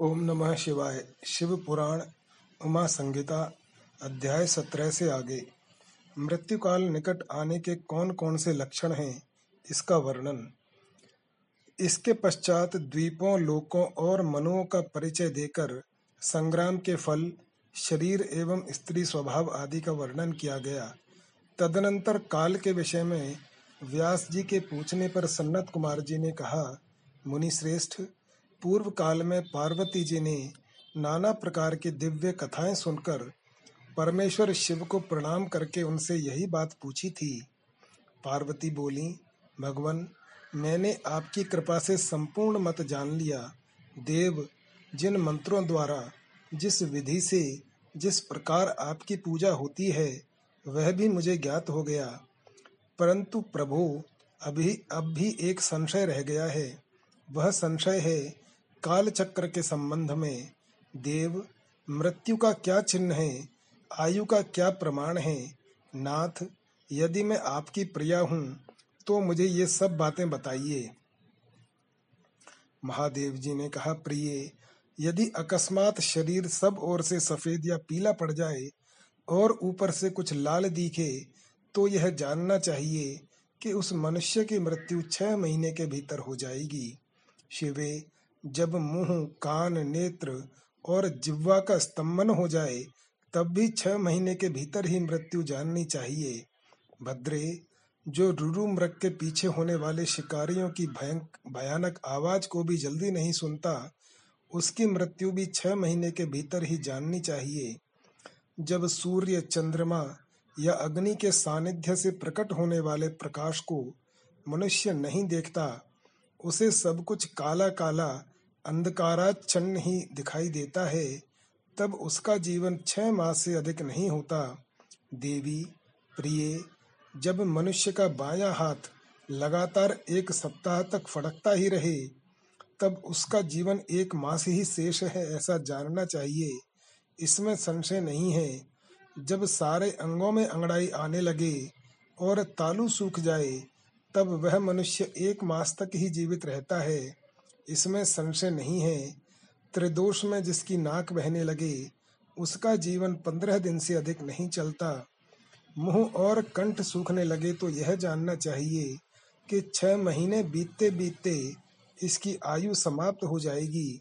ओम नमः शिवाय। शिव पुराण, उमा संहिता, अध्याय सत्रह से आगे। मृत्यु काल निकट आने के कौन कौन से लक्षण हैं, इसका वर्णन। इसके पश्चात द्वीपों, लोकों और मनुओं का परिचय देकर संग्राम के फल, शरीर एवं स्त्री स्वभाव आदि का वर्णन किया गया। तदनंतर काल के विषय में व्यास जी के पूछने पर सन्नत कुमार जी ने कहा मुनि श्रेष्ठ पूर्व काल में पार्वती जी ने नाना प्रकार की दिव्य कथाएँ सुनकर परमेश्वर शिव को प्रणाम करके उनसे यही बात पूछी थी। पार्वती बोली, भगवान, मैंने आपकी कृपा से संपूर्ण मत जान लिया। देव, जिन मंत्रों द्वारा, जिस विधि से, जिस प्रकार आपकी पूजा होती है, वह भी मुझे ज्ञात हो गया। परंतु प्रभु, अभी, अब भी एक संशय रह गया है। वह संशय है काल चक्र के संबंध में देव, मृत्यु का क्या चिन्ह है, आयु का क्या प्रमाण है, नाथ, यदि मैं आपकी प्रिया हूँ तो मुझे ये सब बातें बताइए। महादेव जी ने कहा, प्रिय, यदि अकस्मात शरीर सब ओर से सफ़ेद या पीला पड़ जाए और ऊपर से कुछ लाल दिखे तो यह जानना चाहिए कि उस मनुष्य की मृत्यु छह महीने के भीतर हो जाएगी। शिवे जब मुँह, कान, नेत्र और जिह्वा का स्तंभन हो जाए, तब भी छह महीने के भीतर ही मृत्यु जाननी चाहिए। भद्रे, जो रुरु मृग के पीछे होने वाले शिकारियों की भयानक आवाज़ को भी जल्दी नहीं सुनता, उसकी मृत्यु भी छह महीने के भीतर ही जाननी चाहिए। जब सूर्य, चंद्रमा या अग्नि के सानिध्य से प्रकट होने वाले प्रकाश को मनुष्य नहीं देखता, उसे सब कुछ काला काला अंधकाराच्छन्न ही दिखाई देता है, तब उसका जीवन छह मास से अधिक नहीं होता। देवी, प्रिय, जब मनुष्य का बायां हाथ लगातार एक सप्ताह तक फड़कता ही रहे, तब उसका जीवन एक मास ही शेष है ऐसा जानना चाहिए। इसमें संशय नहीं है, जब सारे अंगों में अंगड़ाई आने लगे और तालू सूख जाए, तब वह मनुष्य एक मास तक ही जीवित रहता है। इसमें संशय नहीं है। त्रिदोष में जिसकी नाक बहने लगे, उसका जीवन पंद्रह दिन से अधिक नहीं चलता। मुँह और कंठ सूखने लगे तो यह जानना चाहिए कि छह महीने बीतते बीतते इसकी आयु समाप्त हो जाएगी।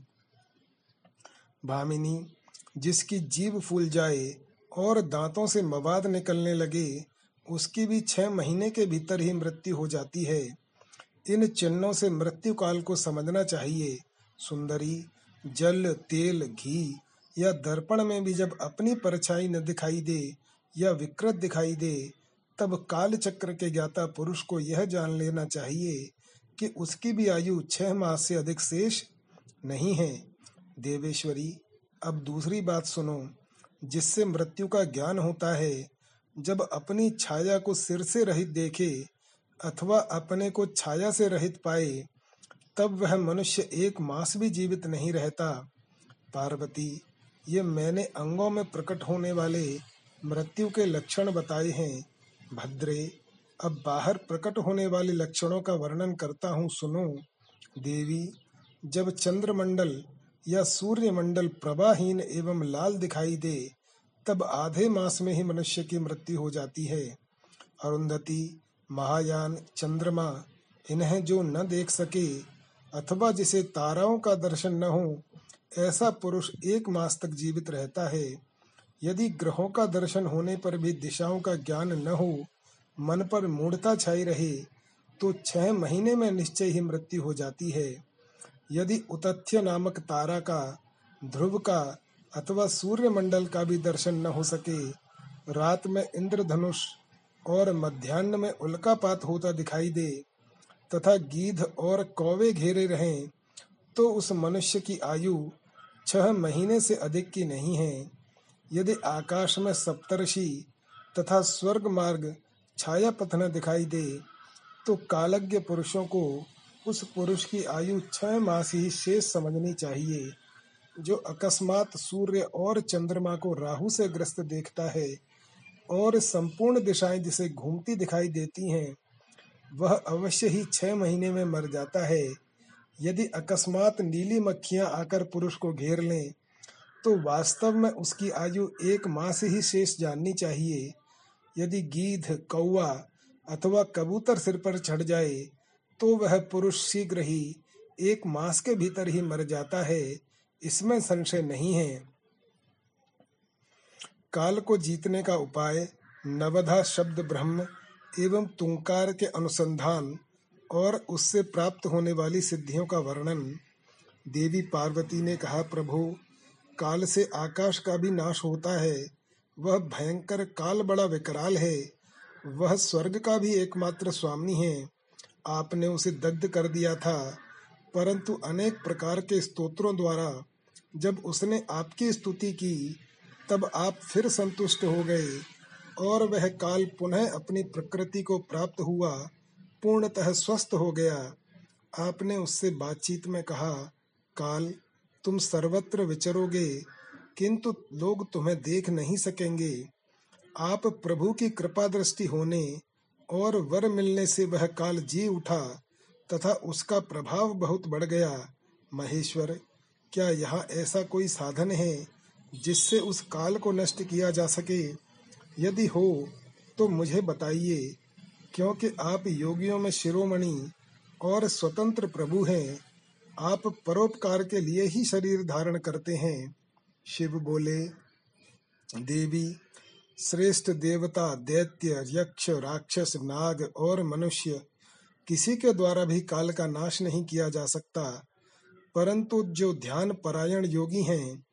भामिनी, जिसकी जीव फूल जाए और दांतों से मवाद निकलने लगे, उसकी भी छह महीने के भीतर ही मृत्यु हो जाती है। इन चिन्हों से मृत्यु काल को समझना चाहिए। सुंदरी, जल, तेल, घी या दर्पण में भी जब अपनी परछाई न दिखाई दे या विकृत दिखाई दे, तब काल चक्र के ज्ञाता पुरुष को यह जान लेना चाहिए कि उसकी भी आयु छह मास से अधिक शेष नहीं है। देवेश्वरी, अब दूसरी बात सुनो। जिससे मृत्यु का ज्ञान होता है, जब अपनी छाया को सिर से रहित देखे अथवा अपने को छाया से रहित पाए, तब वह मनुष्य एक मास भी जीवित नहीं रहता। पार्वती, ये मैंने अंगों में प्रकट होने वाले मृत्यु के लक्षण बताए हैं। भद्रे, अब बाहर प्रकट होने वाले लक्षणों का वर्णन करता हूँ, सुनो। देवी, जब चंद्रमंडल या सूर्य मंडल प्रभाहीन एवं लाल दिखाई दे, तब आधे मास में ही मनुष्य की मृत्यु हो जाती है। अरुंधति महायान चंद्रमा, इन्हें जो न देख सके, अथवा जिसे ताराओं का दर्शन न हो, ऐसा पुरुष एक मास तक जीवित रहता है। यदि ग्रहों का दर्शन होने पर भी दिशाओं का ज्ञान न हो, मन पर मूढ़ता छाई रहे तो छह महीने में निश्चय ही मृत्यु हो जाती है। यदि उतथ्य नामक तारा का, ध्रुव का, अथवा सूर्य मंडल का भी दर्शन न हो सके, रात में इंद्रधनुष और मध्यान्ह में उल्कापात होता दिखाई दे, तथा गीध और कौवे घेरे रहें तो उस मनुष्य की आयु छह महीने से अधिक की नहीं है। यदि आकाश में सप्तर्षि तथा स्वर्ग मार्ग छाया पथना दिखाई दे तो कालज्ञ पुरुषों को उस पुरुष की आयु छह मास ही शेष समझनी चाहिए, जो अकस्मात सूर्य और चंद्रमा को राहु से ग्रस्त देखता है। और संपूर्ण दिशाएँ जिसे घूमती दिखाई देती हैं, वह अवश्य ही छह महीने में मर जाता है। यदि अकस्मात नीली मक्खियाँ आकर पुरुष को घेर लें तो वास्तव में उसकी आयु एक मास ही शेष जाननी चाहिए। यदि गीध कौआ अथवा कबूतर सिर पर चढ़ जाए तो वह पुरुष शीघ्र ही एक मास के भीतर ही मर जाता है। इसमें संशय नहीं है। काल को जीतने का उपाय, नवधा शब्द ब्रह्म एवं तुंकार के अनुसंधान और उससे प्राप्त होने वाली सिद्धियों का वर्णन, देवी पार्वती ने कहा, प्रभु, काल से आकाश का भी नाश होता है। वह भयंकर काल बड़ा विकराल है। वह स्वर्ग का भी एकमात्र स्वामी है। आपने उसे दग्ध कर दिया था। परंतु अनेक प्रकार के स्तोत्रों द्वारा जब उसने आपकी स्तुति की तब आप फिर संतुष्ट हो गए और वह काल पुनः अपनी प्रकृति को प्राप्त हुआ, पूर्णतः स्वस्थ हो गया। आपने उससे बातचीत में कहा, काल, तुम सर्वत्र विचरोगे, किंतु लोग तुम्हें देख नहीं सकेंगे। आप प्रभु की कृपा दृष्टि होने और वर मिलने से वह काल जी उठा तथा उसका प्रभाव बहुत बढ़ गया। महेश्वर, क्या यहाँ ऐसा कोई साधन है जिससे उस काल को नष्ट किया जा सके। यदि हो तो मुझे बताइए, क्योंकि आप योगियों में शिरोमणि और स्वतंत्र प्रभु हैं, आप परोपकार के लिए ही शरीर धारण करते हैं। शिव बोले, देवी, श्रेष्ठ देवता, दैत्य, यक्ष, राक्षस, नाग और मनुष्य, किसी के द्वारा भी काल का नाश नहीं किया जा सकता। परंतु जो ध्यान परायण योगी हैं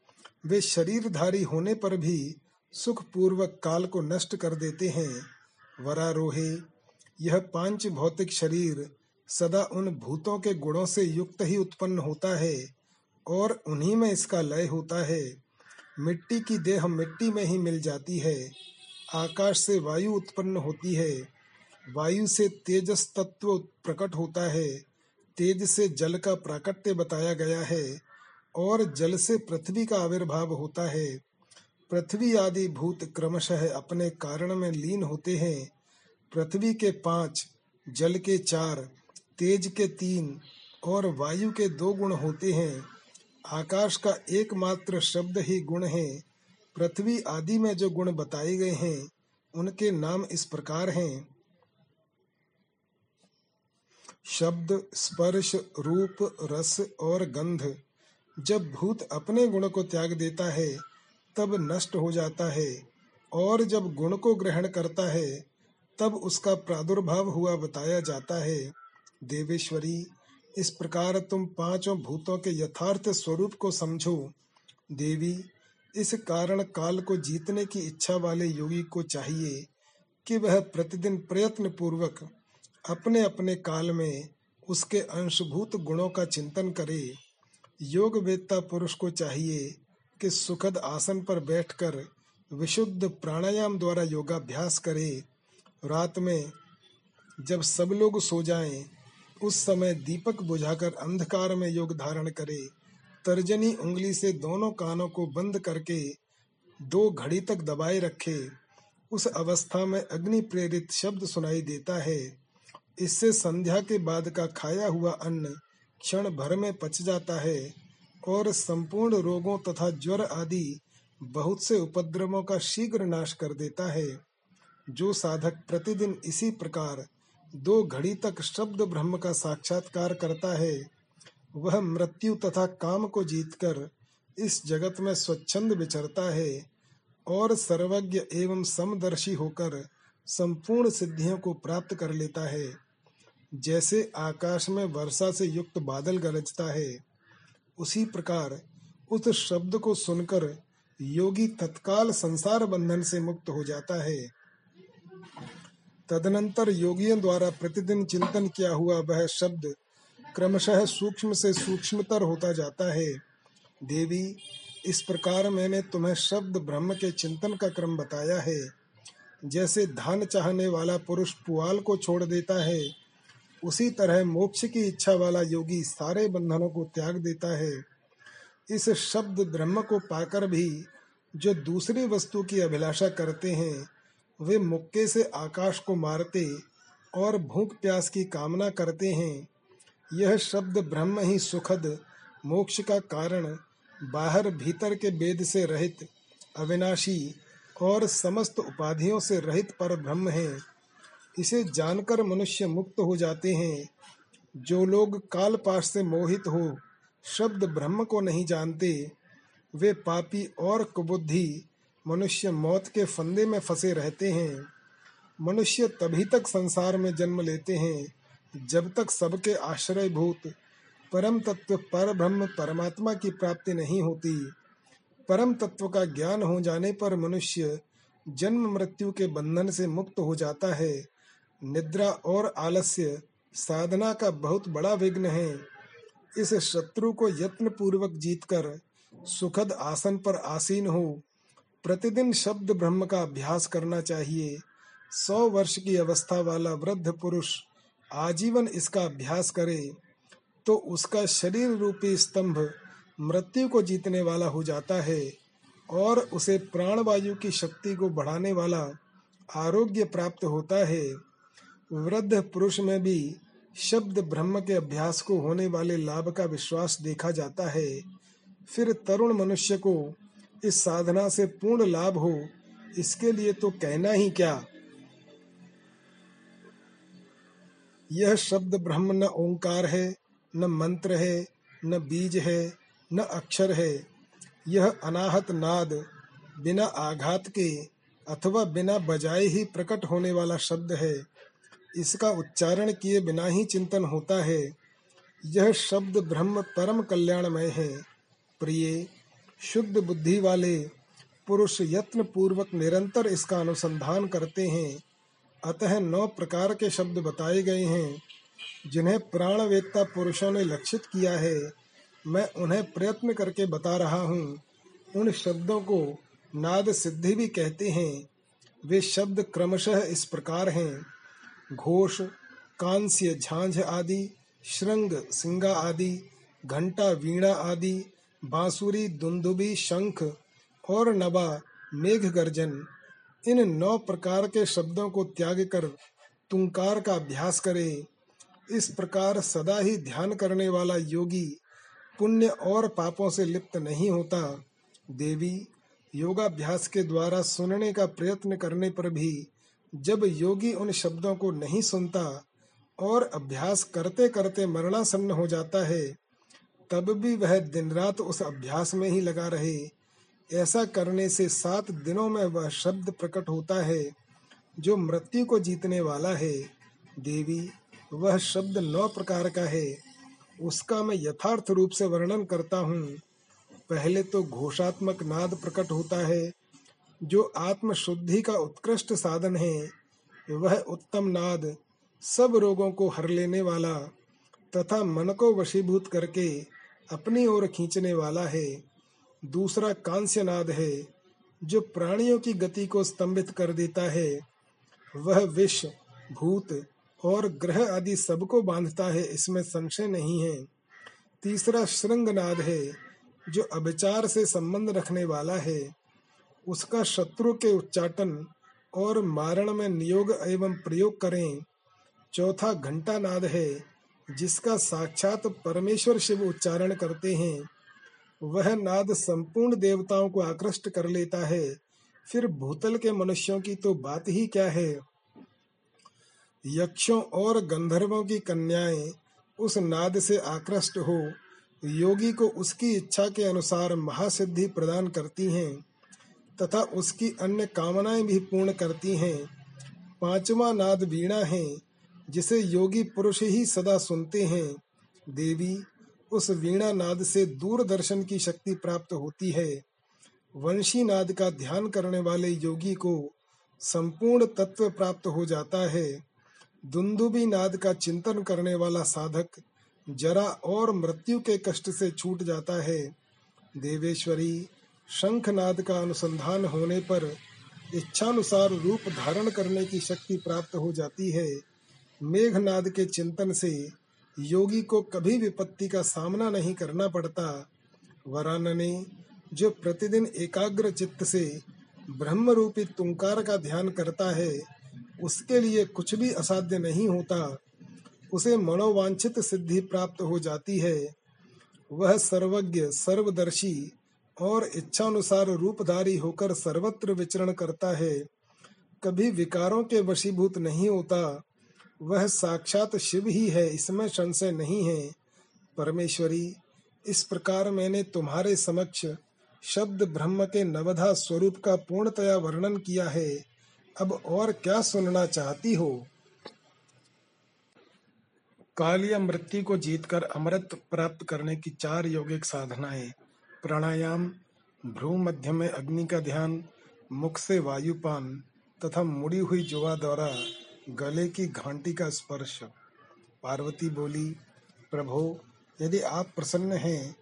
वे शरीरधारी होने पर भी सुख पूर्वक काल को नष्ट कर देते हैं। वरारोहे, यह पाँच भौतिक शरीर सदा उन भूतों के गुणों से युक्त ही उत्पन्न होता है और उन्हीं में इसका लय होता है। मिट्टी की देह मिट्टी में ही मिल जाती है। आकाश से वायु उत्पन्न होती है। वायु से तेजस तत्व प्रकट होता है। तेज से जल का प्राकट्य बताया गया है। और जल से पृथ्वी का आविर्भाव होता है। पृथ्वी आदि भूत क्रमशः अपने कारण में लीन होते हैं। पृथ्वी के पाँच, जल के चार, तेज के तीन और वायु के दो गुण होते हैं। आकाश का एकमात्र शब्द ही गुण है। पृथ्वी आदि में जो गुण बताए गए हैं, उनके नाम इस प्रकार हैं। शब्द, स्पर्श, रूप, रस और गंध। जब भूत अपने गुण को त्याग देता है, तब नष्ट हो जाता है, और जब गुण को ग्रहण करता है, तब उसका प्रादुर्भाव हुआ बताया जाता है। देवेश्वरी, इस प्रकार तुम पाँचों भूतों के यथार्थ स्वरूप को समझो। देवी, इस कारण काल को जीतने की इच्छा वाले योगी को चाहिए कि वह प्रतिदिन प्रयत्न पूर्वक अपने अपने काल में उसके अंशभूत गुणों का चिंतन करे। योग वेत्ता पुरुष को चाहिए कि सुखद आसन पर बैठकर विशुद्ध प्राणायाम द्वारा योगाभ्यास करे। रात में जब सब लोग सो जाएँ, उस समय दीपक बुझाकर अंधकार में योग धारण करे। तर्जनी उंगली से दोनों कानों को बंद करके दो घड़ी तक दबाए रखे। उस अवस्था में अग्नि प्रेरित शब्द सुनाई देता है। इससे संध्या के बाद का खाया हुआ अन्न क्षण भर में पच जाता है और संपूर्ण रोगों तथा ज्वर आदि बहुत से उपद्रवों का शीघ्र नाश कर देता है। जो साधक प्रतिदिन इसी प्रकार दो घड़ी तक शब्द ब्रह्म का साक्षात्कार करता है, वह मृत्यु तथा काम को जीतकर इस जगत में स्वच्छंद विचरता है और सर्वज्ञ एवं समदर्शी होकर संपूर्ण सिद्धियों को प्राप्त कर लेता है। जैसे आकाश में वर्षा से युक्त बादल गरजता है, उसी प्रकार उस शब्द को सुनकर योगी तत्काल संसार बंधन से मुक्त हो जाता है। तदनंतर योगियों द्वारा प्रतिदिन चिंतन किया हुआ वह शब्द क्रमशः सूक्ष्म से सूक्ष्मतर होता जाता है। देवी, इस प्रकार मैंने तुम्हें शब्द ब्रह्म के चिंतन का क्रम बताया है। जैसे धान चाहने वाला पुरुष पुआल को छोड़ देता है उसी तरह मोक्ष की इच्छा वाला योगी सारे बंधनों को त्याग देता है। इस शब्द ब्रह्म को पाकर भी जो दूसरी वस्तु की अभिलाषा करते हैं, वे मुक्के से आकाश को मारते और भूख प्यास की कामना करते हैं। यह शब्द ब्रह्म ही सुखद, मोक्ष का कारण, बाहर भीतर के वेद से रहित, अविनाशी और समस्त उपाधियों से रहित पर ब्रह्म है। इसे जानकर मनुष्य मुक्त हो जाते हैं। जो लोग काल पाश से मोहित हो, शब्द ब्रह्म को नहीं जानते, वे पापी और कुबुद्धि मनुष्य मौत के फंदे में फंसे रहते हैं। मनुष्य तभी तक संसार में जन्म लेते हैं, जब तक सबके आश्रय भूत परम तत्व पर ब्रह्म परमात्मा की प्राप्ति नहीं होती। परम तत्व का ज्ञान हो जाने पर मनुष्य जन्म मृत्यु के बंधन से मुक्त हो जाता है। निद्रा और आलस्य साधना का बहुत बड़ा विघ्न है। इस शत्रु को यत्न पूर्वक जीतकर सुखद आसन पर आसीन हो। प्रतिदिन शब्द ब्रह्म का अभ्यास करना चाहिए। सौ वर्ष की अवस्था वाला वृद्ध पुरुष आजीवन इसका अभ्यास करे तो उसका शरीर रूपी स्तंभ मृत्यु को जीतने वाला हो जाता है और उसे प्राणवायु की शक्ति को बढ़ाने वाला आरोग्य प्राप्त होता है। वृद्ध पुरुष में भी शब्द ब्रह्म के अभ्यास को होने वाले लाभ का विश्वास देखा जाता है। फिर तरुण मनुष्य को इस साधना से पूर्ण लाभ हो, इसके लिए तो कहना ही क्या? यह शब्द ब्रह्म न ओंकार है, न मंत्र है, न बीज है, न अक्षर है। यह अनाहत नाद, बिना आघात के अथवा बिना बजाए ही प्रकट होने वाला शब्द है। इसका उच्चारण किए बिना ही चिंतन होता है। यह शब्द ब्रह्म परम कल्याणमय है। प्रिय, शुद्ध बुद्धि वाले पुरुष यत्न पूर्वक निरंतर इसका अनुसंधान करते हैं। अतः नौ प्रकार के शब्द बताए गए हैं, जिन्हें प्राण वेत्ता पुरुषों ने लक्षित किया है। मैं उन्हें प्रयत्न करके बता रहा हूँ। उन शब्दों को नाद सिद्धि भी कहते हैं। वे शब्द क्रमशः इस प्रकार हैं। घोष, कांस्य झांझ आदि, श्रृंग सिंगा आदि, घंटा वीणा आदि, बांसुरी, दुंदुबी, शंख और नबा मेघ गर्जन इन नौ प्रकार के शब्दों को त्याग कर तुंकार का अभ्यास करे। इस प्रकार सदा ही ध्यान करने वाला योगी पुण्य और पापों से लिप्त नहीं होता। देवी योगाभ्यास के द्वारा सुनने का प्रयत्न करने पर भी जब योगी उन शब्दों को नहीं सुनता और अभ्यास करते करते मरणासन्न हो जाता है, तब भी वह दिन रात उस अभ्यास में ही लगा रहे। ऐसा करने से सात दिनों में वह शब्द प्रकट होता है, जो मृत्यु को जीतने वाला है। देवी, वह शब्द नौ प्रकार का है। उसका मैं यथार्थ रूप से वर्णन करता हूँ। पहले तो घोषात्मक नाद प्रकट होता है जो आत्म शुद्धि का उत्कृष्ट साधन है, वह उत्तम नाद सब रोगों को हर लेने वाला तथा मन को वशीभूत करके अपनी ओर खींचने वाला है, दूसरा कांस्य नाद है, जो प्राणियों की गति को स्तंभित कर देता है। वह विष, भूत और ग्रह आदि सबको बांधता है, इसमें संशय नहीं है। तीसरा श्रृंग नाद है, जो अभिचार से संबंध रखने वाला है। उसका शत्रु के उच्चाटन और मारण में नियोग एवं प्रयोग करें। चौथा घंटा नाद है, जिसका साक्षात परमेश्वर शिव उच्चारण करते हैं। वह नाद संपूर्ण देवताओं को आकृष्ट कर लेता है। फिर भूतल के मनुष्यों की तो बात ही क्या है? यक्षों और गंधर्वों की कन्याएँ उस नाद से आकृष्ट हो। योगी को उसकी इच्छा के अनुसार महासिद्धि प्रदान करती हैं। तथा उसकी अन्य कामनाएँ भी पूर्ण करती हैं। पांचवा नाद वीणा है, जिसे योगी पुरुष ही सदा सुनते हैं। देवी, उस वीणा नाद से दूरदर्शन की शक्ति प्राप्त होती है। वंशी नाद का ध्यान करने वाले योगी को संपूर्ण तत्व प्राप्त हो जाता है। दुंदुबी नाद का चिंतन करने वाला साधक जरा और मृत्यु के कष्ट से छूट जाता है। देवेश्वरी शंखनाद का अनुसंधान होने पर इच्छानुसार रूप धारण करने की शक्ति प्राप्त हो जाती है। मेघनाद के चिंतन से योगी को कभी विपत्ति का सामना नहीं करना पड़ता। वरानने, जो प्रतिदिन एकाग्र चित्त से ब्रह्म रूपी तुंकार का ध्यान करता है, उसके लिए कुछ भी असाध्य नहीं होता। उसे मनोवांछित सिद्धि प्राप्त हो जाती है। वह सर्वज्ञ, सर्वदर्शी और इच्छानुसार रूपधारी होकर सर्वत्र विचरण करता है। कभी विकारों के वशीभूत नहीं होता। वह साक्षात शिव ही है, इसमें संशय नहीं है। परमेश्वरी, इस प्रकार मैंने तुम्हारे समक्ष शब्द ब्रह्म के नवधा स्वरूप का पूर्णतया वर्णन किया है। अब और क्या सुनना चाहती हो? काल या मृत्यु को जीतकर अमृत प्राप्त करने की चार यौगिक साधनाएँ। प्राणायाम भ्रू मध्य में अग्नि का ध्यान, मुख से वायुपान तथा मुड़ी हुई जुआ द्वारा गले की घंटी का स्पर्श। पार्वती बोली, प्रभो, यदि आप प्रसन्न हैं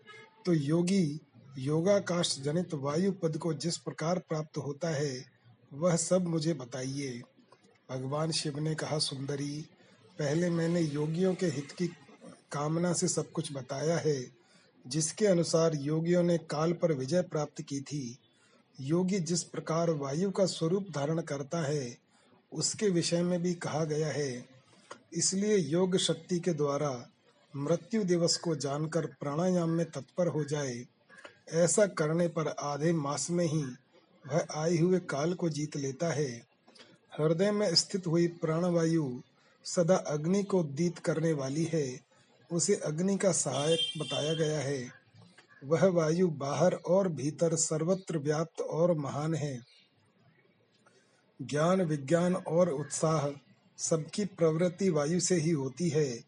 तो योगी योगाकाश जनित वायु पद को जिस प्रकार प्राप्त होता है, वह सब मुझे बताइए। भगवान शिव ने कहा, सुंदरी, पहले मैंने योगियों के हित की कामना से सब कुछ बताया है जिसके अनुसार योगियों ने काल पर विजय प्राप्त की थी। योगी जिस प्रकार वायु का स्वरूप धारण करता है, उसके विषय में भी कहा गया है। इसलिए योग शक्ति के द्वारा मृत्यु दिवस को जानकर प्राणायाम में तत्पर हो जाए, ऐसा करने पर आधे मास में ही वह आए हुए काल को जीत लेता है। हृदय में स्थित हुई प्राणवायु सदा अग्नि को दीत करने वाली है। उसे अग्नि का सहायक बताया गया है। वह वायु बाहर और भीतर सर्वत्र व्याप्त और महान है। ज्ञान, विज्ञान और उत्साह सबकी प्रवृत्ति वायु से ही होती है।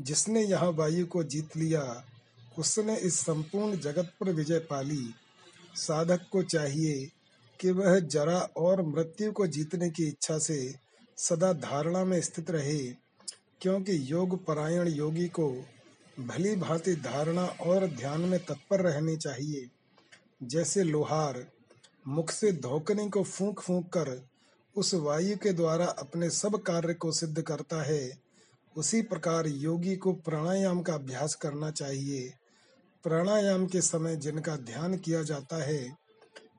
जिसने यहाँ वायु को जीत लिया, उसने इस संपूर्ण जगत पर विजय पाली साधक को चाहिए कि वह जरा और मृत्यु को जीतने की इच्छा से सदा धारणा में स्थित रहे। क्योंकि योग परायण योगी को भली भांति धारणा और ध्यान में तत्पर रहनी चाहिए। जैसे लोहार, मुख से धोकने को फूंक फूंक कर उस वायु के द्वारा अपने सब कार्य को सिद्ध करता है, उसी प्रकार योगी को प्राणायाम का अभ्यास करना चाहिए। प्राणायाम के समय जिनका ध्यान किया जाता है,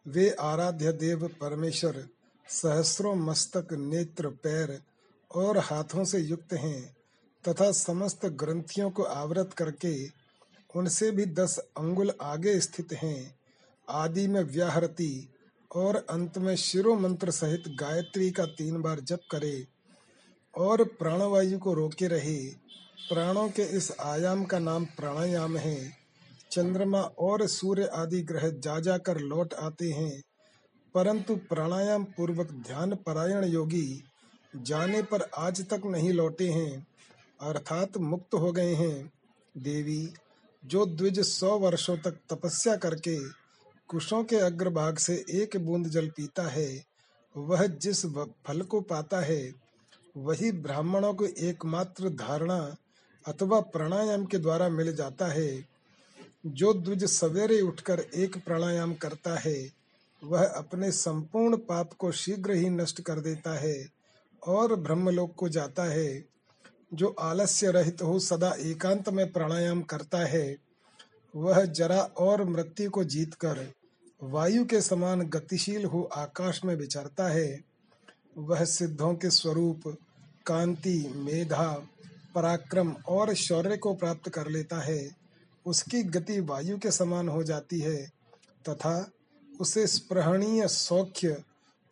वे आराध्य देव परमेश्वर, सहस्रों मस्तक, नेत्र, पैर और हाथों से युक्त हैं तथा समस्त ग्रंथियों को आवृत करके उनसे भी दस अंगुल आगे स्थित हैं। आदि में व्याहृति और अंत में शिरो मंत्र सहित गायत्री का तीन बार जप करे और प्राणवायु को रोके रहे। प्राणों के इस आयाम का नाम प्राणायाम है। चंद्रमा और सूर्य आदि ग्रह जा जाकर लौट आते हैं। परंतु प्राणायाम पूर्वक ध्यान परायण योगी जाने पर आज तक नहीं लौटे हैं, अर्थात मुक्त हो गए हैं। देवी, जो द्विज सौ वर्षों तक तपस्या करके कुशों के अग्रभाग से एक बूंद जल पीता है, वह जिस फल को पाता है, वही ब्राह्मणों को एकमात्र धारणा अथवा प्राणायाम के द्वारा मिल जाता है। जो द्विज सवेरे उठकर एक प्राणायाम करता है, वह अपने संपूर्ण पाप को शीघ्र ही नष्ट कर देता है। और ब्रह्मलोक को जाता है, जो आलस्य रहित हो सदा एकांत में प्राणायाम करता है, वह जरा और मृत्यु को जीतकर वायु के समान गतिशील हो आकाश में विचरता है, वह सिद्धों के स्वरूप, कांति, मेधा, पराक्रम और शौर्य को प्राप्त कर लेता है, उसकी गति वायु के समान हो जाती है, तथा उसे स्पृहणीय सौख्य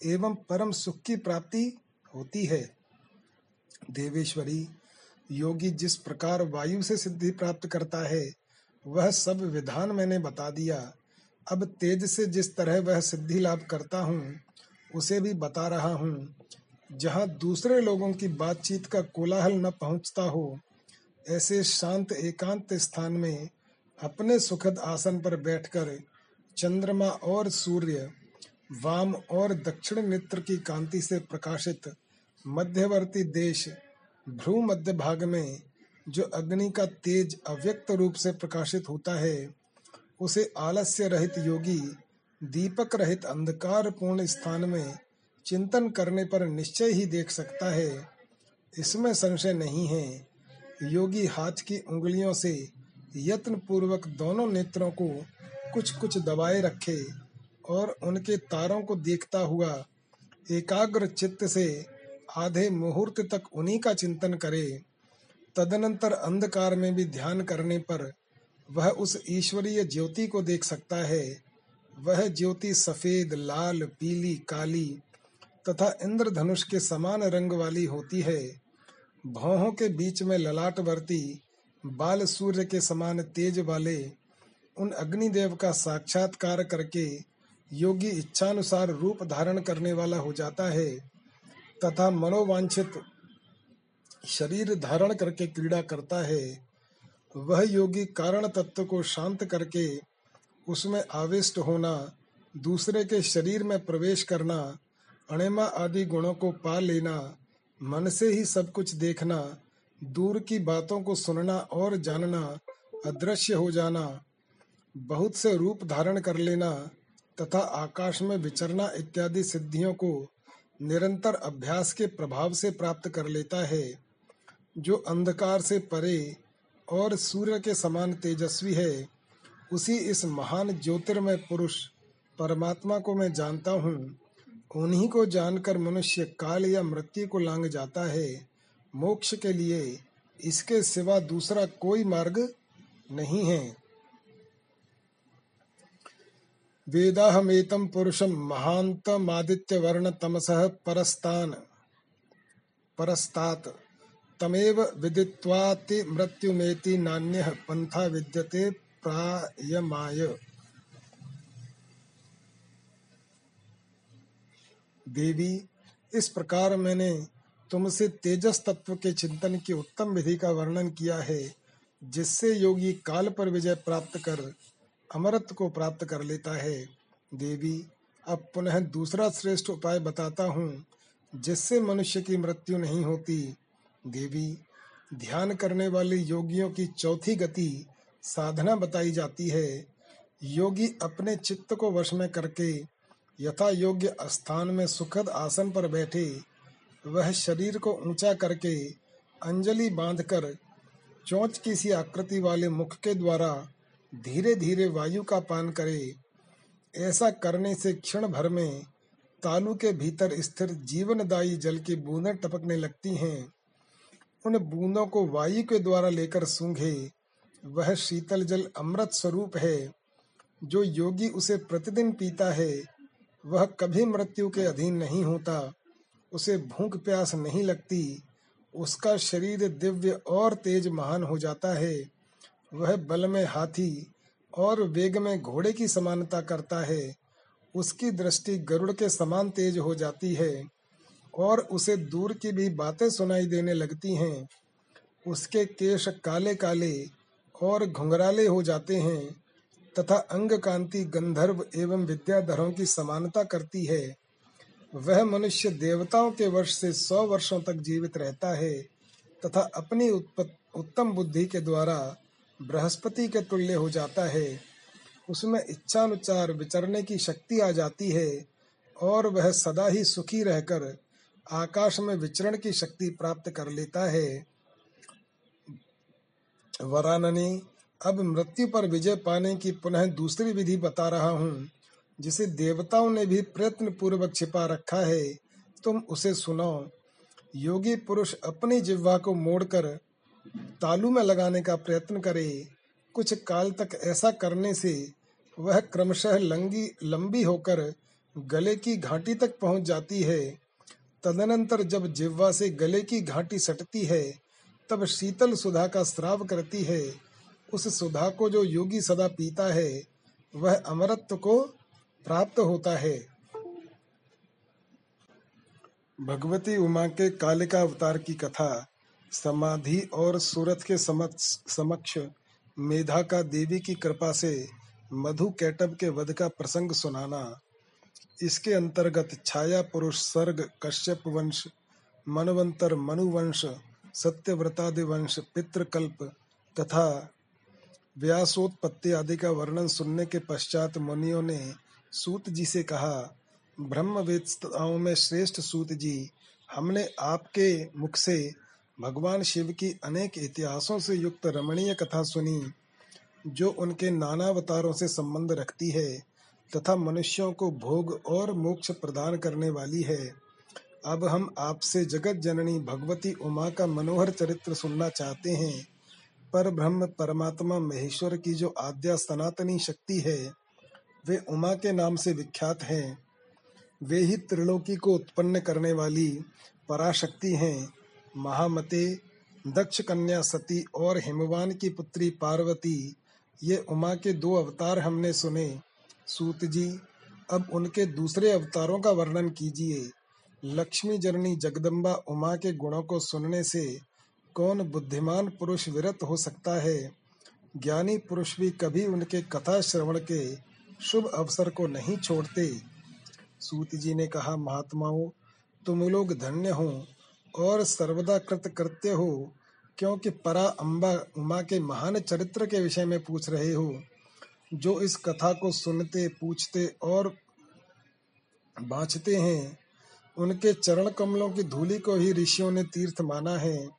एवं परम सुख की प्राप्ति होती है। देवेश्वरी, योगी जिस प्रकार वायु से सिद्धि प्राप्त करता है, वह सब विधान मैंने बता दिया। अब तेज से जिस तरह वह सिद्धि लाभ करता हूँ, उसे भी बता रहा हूँ। जहाँ दूसरे लोगों की बातचीत का कोलाहल न पहुँचता हो, ऐसे शांत एकांत स्थान में अपने सुखद आसन पर बैठकर चंद्रमा और सूर्य वाम और दक्षिण नेत्र की कांति से प्रकाशित मध्यवर्ती देश भ्रू मध्य भाग में जो अग्नि का तेज अव्यक्त रूप से प्रकाशित होता है, उसे आलस्य रहित योगी, दीपक रहित अंधकार पूर्ण स्थान में चिंतन करने पर निश्चय ही देख सकता है। इसमें संशय नहीं है, योगी हाथ की उंगलियों से यत्न पूर्वक दोनों नेत्रों को कुछ कुछ दबाए रखे और उनके तारों को देखता हुआ एकाग्र चित्त से आधे मुहूर्त तक उन्हीं का चिंतन करे। तदनंतर अंधकार में भी ध्यान करने पर वह उस ईश्वरीय ज्योति को देख सकता है। वह ज्योति सफ़ेद, लाल, पीली, काली तथा इंद्रधनुष के समान रंग वाली होती है। भौहों के बीच में ललाट वर्ती बाल सूर्य के समान तेज वाले उन अग्निदेव का साक्षात्कार करके योगी इच्छानुसार रूप धारण करने वाला हो जाता है, तथा मनोवांछित शरीर धारण करके क्रीड़ा करता है, वह योगी कारण तत्व को शांत करके उसमें आविष्ट होना, दूसरे के शरीर में प्रवेश करना, अणिमा आदि गुणों को पा लेना, मन से ही सब कुछ देखना, दूर की बातों को सुनना और जानना अदृश्य हो जाना, बहुत से रूप धारण कर लेना तथा आकाश में विचरना इत्यादि सिद्धियों को निरंतर अभ्यास के प्रभाव से प्राप्त कर लेता है, जो अंधकार से परे और सूर्य के समान तेजस्वी है, उसी इस महान ज्योतिर्मय पुरुष परमात्मा को मैं जानता हूँ। उन्हीं को जानकर मनुष्य काल या मृत्यु को लांग जाता है। मोक्ष के लिए इसके सिवा दूसरा कोई मार्ग नहीं है। वेदाहमेतम पुरुषम महांतमादित्य वर्ण तमसः परस्तान। परस्तात। तमेव विदित्वाति मृत्युमेति नान्यः पंथा विद्यते प्रायमाय। देवी, इस प्रकार मैंने तुमसे तेजस तत्व के चिंतन की उत्तम विधि का वर्णन किया है, जिससे योगी काल पर विजय प्राप्त कर अमरत्व को प्राप्त कर लेता है। देवी, अब पुनः दूसरा श्रेष्ठ उपाय बताता हूँ, जिससे मनुष्य की मृत्यु नहीं होती। देवी, ध्यान करने वाले योगियों की चौथी गति साधना बताई जाती है। योगी अपने चित्त को वश में करके यथा योग्य स्थान में सुखद आसन पर बैठे, वह शरीर को ऊँचा करके अंजलि बांधकर चोंच की सी आकृति वाले मुख के द्वारा धीरे धीरे वायु का पान करे, ऐसा करने से क्षण भर में तालु के भीतर स्थिर जीवनदायी जल की बूंदें टपकने लगती हैं। उन बूंदों को वायु के द्वारा लेकर सूंघे, वह शीतल जल अमृत स्वरूप है, जो योगी उसे प्रतिदिन पीता है। वह कभी मृत्यु के अधीन नहीं होता, उसे भूख प्यास नहीं लगती, उसका शरीर दिव्य और तेज महान हो जाता है। वह बल में हाथी और वेग में घोड़े की समानता करता है। उसकी दृष्टि गरुड़ के समान तेज हो जाती है और उसे दूर की भी बातें सुनाई देने लगती हैं। उसके केश काले काले और घुंघराले हो जाते हैं तथा अंग कांति गंधर्व एवं विद्याधरों की समानता करती है। वह मनुष्य देवताओं के वर्ष से सौ वर्षों तक जीवित रहता है तथा अपनी उत्तम बुद्धि के द्वारा बृहस्पति के तुल्य हो जाता है, उसमें इच्छानुसार विचरने की शक्ति आ जाती है, और वह सदा ही सुखी रहकर आकाश में विचरण की शक्ति प्राप्त कर लेता है। वराननी, अब मृत्यु पर विजय पाने की पुनः दूसरी विधि बता रहा हूँ, जिसे देवताओं ने भी प्रयत्न पूर्वक छिपा रखा है। तुम उसे सुनो। योगी पुरुष अपनी जिह्वा को मोड़कर तालू में लगाने का प्रयत्न करे, कुछ काल तक ऐसा करने से वह क्रमशः लंगी, लंबी होकर गले की घाटी तक पहुँच जाती है। तदनंतर जब जिह्वा से गले की घाटी सटती है, तब शीतल सुधा का श्राव करती है। उस सुधा को जो योगी सदा पीता है, वह अमरत्व को प्राप्त होता है। भगवती उमा के कालिका अवतार की कथा समाधि और सूरत के समक्ष मेधा का देवी की कृपा से मधु कैटब के वध का प्रसंग सुनाना। इसके अंतर्गत छाया पुरुष सर्ग, कश्यप वंश, मनवंतर मनुवंश, सत्यव्रतादि वंश, पितृकल्प तथा व्यासोत्पत्ति आदि का वर्णन सुनने के पश्चात मुनियों ने सूत जी से कहा ब्रह्मवेत्ताओं में श्रेष्ठ सूत जी, हमने आपके मुख से भगवान शिव की अनेक इतिहासों से युक्त रमणीय कथा सुनी, जो उनके नाना अवतारों से संबंध रखती है, तथा मनुष्यों को भोग और मोक्ष प्रदान करने वाली है। अब हम आपसे जगत जननी भगवती उमा का मनोहर चरित्र सुनना चाहते हैं। पर ब्रह्म परमात्मा महेश्वर की जो आद्या सनातनी शक्ति है, वे उमा के नाम से विख्यात हैं। वे ही त्रिलोकी को उत्पन्न करने वाली पराशक्ति हैं। महामते, दक्ष कन्या सती और हिमवान की पुत्री पार्वती, ये उमा के दो अवतार हमने सुने। सूत जी, अब उनके दूसरे अवतारों का वर्णन कीजिए। लक्ष्मी जननी जगदम्बा उमा के गुणों को सुनने से कौन बुद्धिमान पुरुष विरत हो सकता है? ज्ञानी पुरुष भी कभी उनके कथा श्रवण के शुभ अवसर को नहीं छोड़ते। सूत जी ने कहा, महात्माओं, तुम लोग धन्य हो। और सर्वदा कृत कृत्य हो, क्योंकि परा अम्बा उमा के महान चरित्र के विषय में पूछ रहे हो। जो इस कथा को सुनते, पूछते और बाँचते हैं, उनके चरण कमलों की धूलि को ही ऋषियों ने तीर्थ माना है।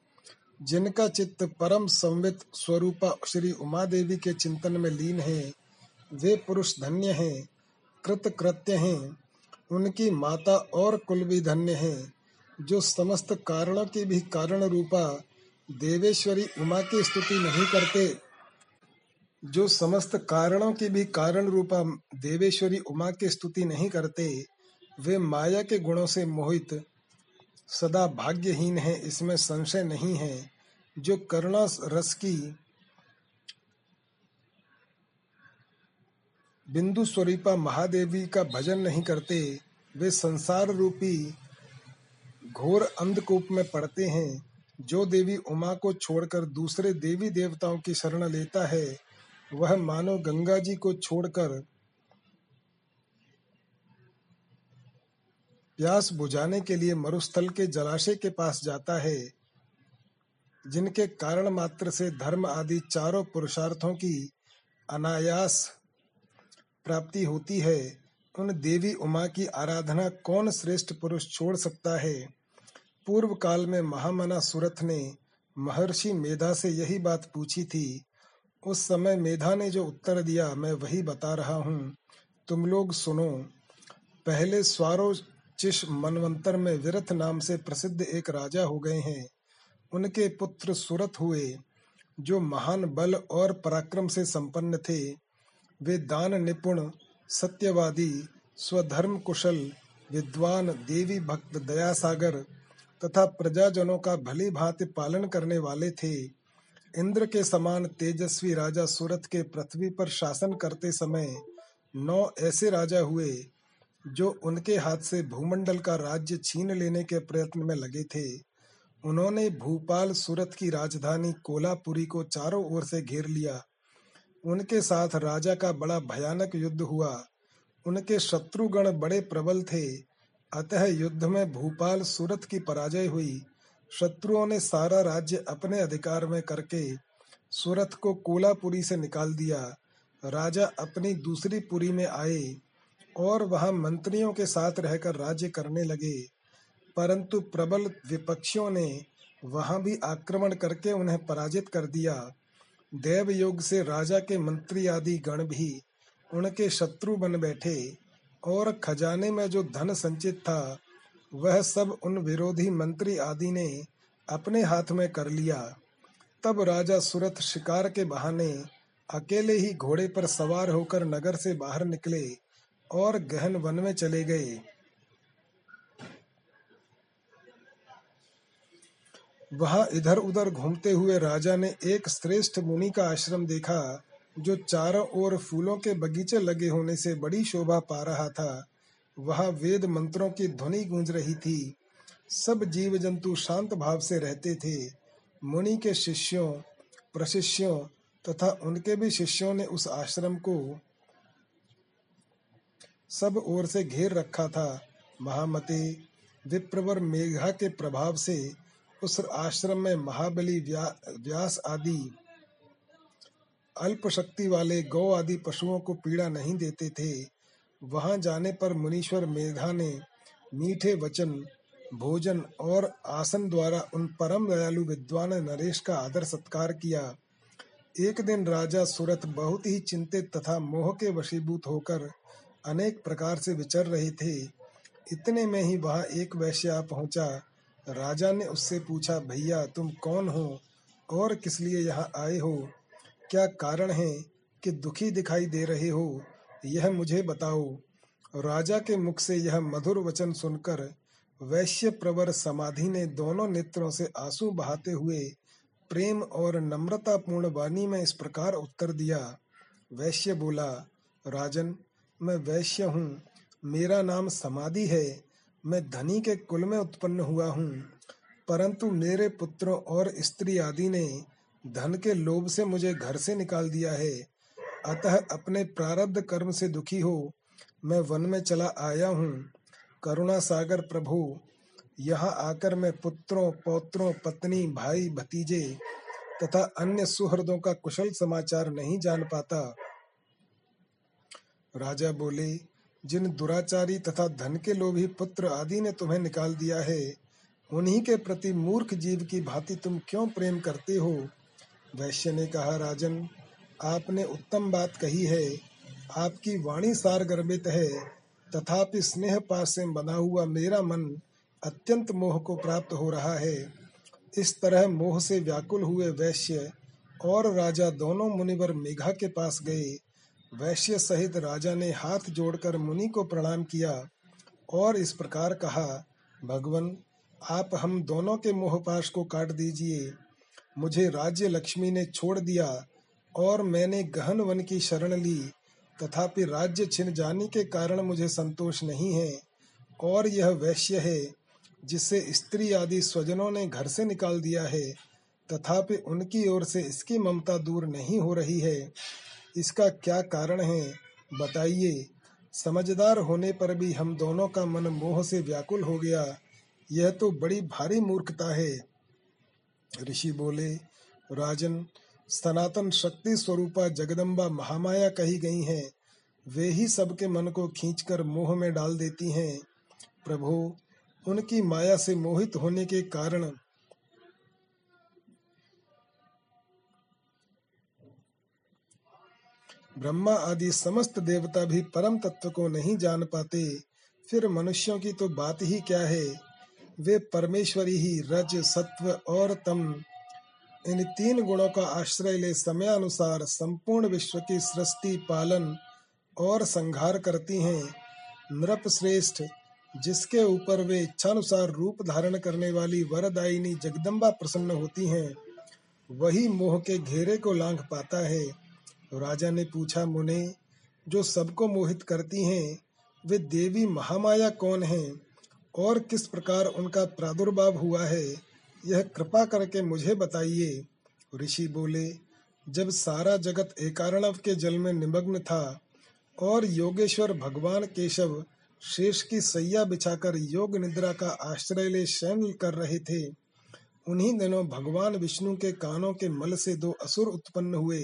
जिनका चित्त परम संवित स्वरूपा श्री उमा देवी के चिंतन में लीन है, वे पुरुष धन्य हैं कृत कृत्य हैं। उनकी माता और कुल भी धन्य है। जो समस्त कारणों की भी कारण रूपा देवेश्वरी उमा की स्तुति नहीं करते, जो समस्त कारणों की भी कारण रूपा देवेश्वरी उमा की स्तुति नहीं करते, वे माया के गुणों से मोहित, सदा भाग्यहीन है, इसमें संशय नहीं है। जो करुणा रस की बिंदु स्वरूपा महादेवी का भजन नहीं करते, वे संसार रूपी घोर अंधकूप में पड़ते हैं। जो देवी उमा को छोड़कर दूसरे देवी देवताओं की शरण लेता है, वह मानो गंगा जी को छोड़कर प्यास बुझाने के लिए मरुस्थल के जलाशय के पास जाता है, जिनके कारण मात्र से धर्म आदि चारों पुरुषार्थों की अनायास प्राप्ति होती है। उन देवी उमा की आराधना कौन श्रेष्ठ पुरुष छोड़ सकता है? पूर्व काल में महामना सुरथ ने महर्षि मेधा से यही बात पूछी थी, उस समय मेधा ने जो उत्तर दिया, मैं वही बता रहा हूँ। तुम लोग सुनो। पहले स्वारोचिश मनवंतर में विरथ नाम से प्रसिद्ध एक राजा हो गए हैं। उनके पुत्र सुरथ हुए, जो महान बल और पराक्रम से संपन्न थे। वे दान निपुण, सत्यवादी, स्वधर्म कुशल, विद्वान देवी भक्त दया सागर तथा प्रजाजनों का भली भांति पालन करने वाले थे। इंद्र के समान तेजस्वी राजा सूरत के पृथ्वी पर शासन करते समय नौ ऐसे राजा हुए, जो उनके हाथ से भूमंडल का राज्य छीन लेने के प्रयत्न में लगे थे। उन्होंने भूपाल सूरत की राजधानी कोलापुरी को चारों ओर से घेर लिया। उनके साथ राजा का बड़ा भयानक युद्ध हुआ। उनके शत्रुगण बड़े प्रबल थे। अतः युद्ध में भूपाल सूरत की पराजय हुई। शत्रुओं ने सारा राज्य अपने अधिकार में करके सूरत को कोलापुरी से निकाल दिया। राजा अपनी दूसरी पुरी में आए और वहाँ मंत्रियों के साथ रहकर राज्य करने लगे। परंतु प्रबल विपक्षियों ने वहाँ भी आक्रमण करके उन्हें पराजित कर दिया। देव योग से राजा के मंत्री आदि गण भी उनके शत्रु बन बैठे। और खजाने में जो धन संचित था, वह सब उन विरोधी मंत्री आदि ने अपने हाथ में कर लिया। तब राजा सुरथ शिकार के बहाने अकेले ही घोड़े पर सवार होकर नगर से बाहर निकले और गहन वन में चले गए। वहाँ इधर उधर घूमते हुए राजा ने एक श्रेष्ठ मुनि का आश्रम देखा। जो चारों ओर फूलों के बगीचे लगे होने से बड़ी शोभा पा रहा था वहाँ वेद मंत्रों की ध्वनि गूंज रही थी। सब जीव जंतु शांत भाव से रहते थे। मुनि के शिष्यों प्रशिष्यों तथा उनके भी शिष्यों ने उस आश्रम को सब ओर से घेर रखा था। महामते विप्रवर मेघा के प्रभाव से उस आश्रम में महाबली व्या, व्यास आदि अल्प शक्ति वाले गौ आदि पशुओं को पीड़ा नहीं देते थे। वहाँ जाने पर मुनीश्वर मेधा ने मीठे वचन, भोजन और आसन द्वारा उन परम दयालु विद्वान नरेश का आदर सत्कार किया। एक दिन राजा सूरत बहुत ही चिंतित तथा मोह के वशीभूत होकर अनेक प्रकार से विचर रहे थे। इतने में ही वहाँ एक वैश्य पहुँचा। राजा ने उससे पूछा, भैया, तुम कौन हो और किस लिए यहाँ आए हो? क्या कारण है कि दुखी दिखाई दे रहे हो? यह मुझे बताओ। राजा के मुख से यह मधुर वचन सुनकर वैश्य प्रवर समाधि ने दोनों नेत्रों से आँसू बहाते हुए प्रेम और नम्रता पूर्ण वाणी में इस प्रकार उत्तर दिया। वैश्य बोला, राजन, मैं वैश्य हूँ। मेरा नाम समाधि है। मैं धनी के कुल में उत्पन्न हुआ हूँ। परंतु मेरे पुत्रों और स्त्री आदि ने धन के लोभ से मुझे घर से निकाल दिया है। अतः अपने प्रारब्ध कर्म से दुखी हो, मैं वन में चला आया हूँ। करुणा सागर प्रभु, यहाँ आकर मैं पुत्रों, पौत्रों, पत्नी, भाई, भतीजे तथा अन्य सुहृदों का कुशल समाचार नहीं जान पाता। राजा बोले, जिन दुराचारी तथा धन के लोभी पुत्र आदि ने तुम्हें निकाल दिया है, उन्हीं के प्रति मूर्ख जीव की भांति तुम क्यों प्रेम करते हो? वैश्य ने कहा राजन आपने उत्तम बात कही है। आपकी वाणी सार गर्भित है। तथापि स्नेह पास से बना हुआ मेरा मन अत्यंत मोह को प्राप्त हो रहा है। इस तरह मोह से व्याकुल हुए वैश्य और राजा दोनों मुनिवर मेघा के पास गए। वैश्य सहित राजा ने हाथ जोड़कर मुनि को प्रणाम किया और इस प्रकार कहा, भगवान, आप हम दोनों के मोहपाश को काट दीजिए। मुझे राज्य लक्ष्मी ने छोड़ दिया और मैंने गहन वन की शरण ली। तथापि राज्य छिन जाने के कारण मुझे संतोष नहीं है और यह वैश्य है, जिसे स्त्री आदि स्वजनों ने घर से निकाल दिया है। तथापि उनकी ओर से इसकी ममता दूर नहीं हो रही है। इसका क्या कारण है, बताइए। समझदार होने पर भी हम दोनों का मन मोह से व्याकुल हो गया। यह तो बड़ी भारी मूर्खता है। ऋषि बोले, राजन, सनातन शक्ति स्वरूपा जगदम्बा महामाया कही गई हैं। वे ही सबके मन को खींचकर मोह में डाल देती हैं। प्रभु, उनकी माया से मोहित होने के कारण ब्रह्मा आदि समस्त देवता भी परम तत्व को नहीं जान पाते। फिर मनुष्यों की तो बात ही क्या है? वे परमेश्वरी ही रज, सत्व और तम। इन तीन गुणों का आश्रय ले समय अनुसार संपूर्ण विश्व की सृष्टि, पालन और संहार करती हैं। नृप श्रेष्ठ, जिसके ऊपर वे इच्छानुसार रूप धारण करने वाली वरदायिनी जगदम्बा प्रसन्न होती हैं, वही मोह के घेरे को लांघ पाता है। राजा ने पूछा, मुने, जो सबको मोहित करती हैं, वे देवी महामाया कौन हैं? और किस प्रकार उनका प्रादुर्भाव हुआ है, यह कृपा करके मुझे बताइए। ऋषि बोले, जब सारा जगत एकारणव के जल में निमग्न था और योगेश्वर भगवान केशव शेष की सैया बिछाकर योग निद्रा का आश्रय ले शयन कर रहे थे, उन्हीं दिनों भगवान विष्णु के कानों के मल से दो असुर उत्पन्न हुए,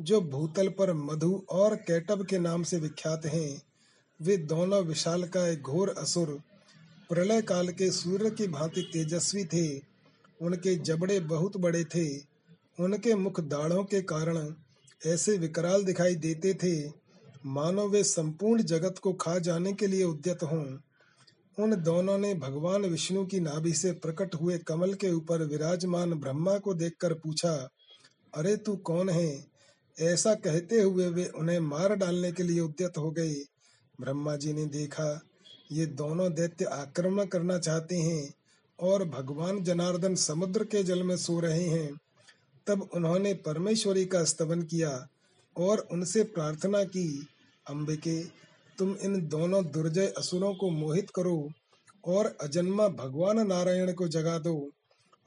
जो भूतल पर मधु और कैटब के नाम से विख्यात हैं। वे दोनों विशाल का एक घोर असुर प्रलय काल के सूर्य की भांति तेजस्वी थे। उनके जबड़े बहुत बड़े थे। उनके मुख दाढ़ों के कारण ऐसे विकराल दिखाई देते थे। मानो वे संपूर्ण जगत को खा जाने के लिए उद्यत हों। उन दोनों ने भगवान विष्णु की नाभि से प्रकट हुए कमल के ऊपर विराजमान ब्रह्मा को देखकर पूछा, अरे तू कौन है? ऐसा कहते हुए वे उन्हें मार डालने के लिए उद्यत हो गए। ब्रह्मा जी ने देखा ये दोनों दैत्य आक्रमण करना चाहते हैं और भगवान जनार्दन समुद्र के जल में सो रहे हैं। तब उन्होंने परमेश्वरी का स्तवन किया और उनसे प्रार्थना की, अंबिके, तुम इन दोनों दुर्जय असुरों को मोहित करो और अजन्मा भगवान नारायण को जगा दो।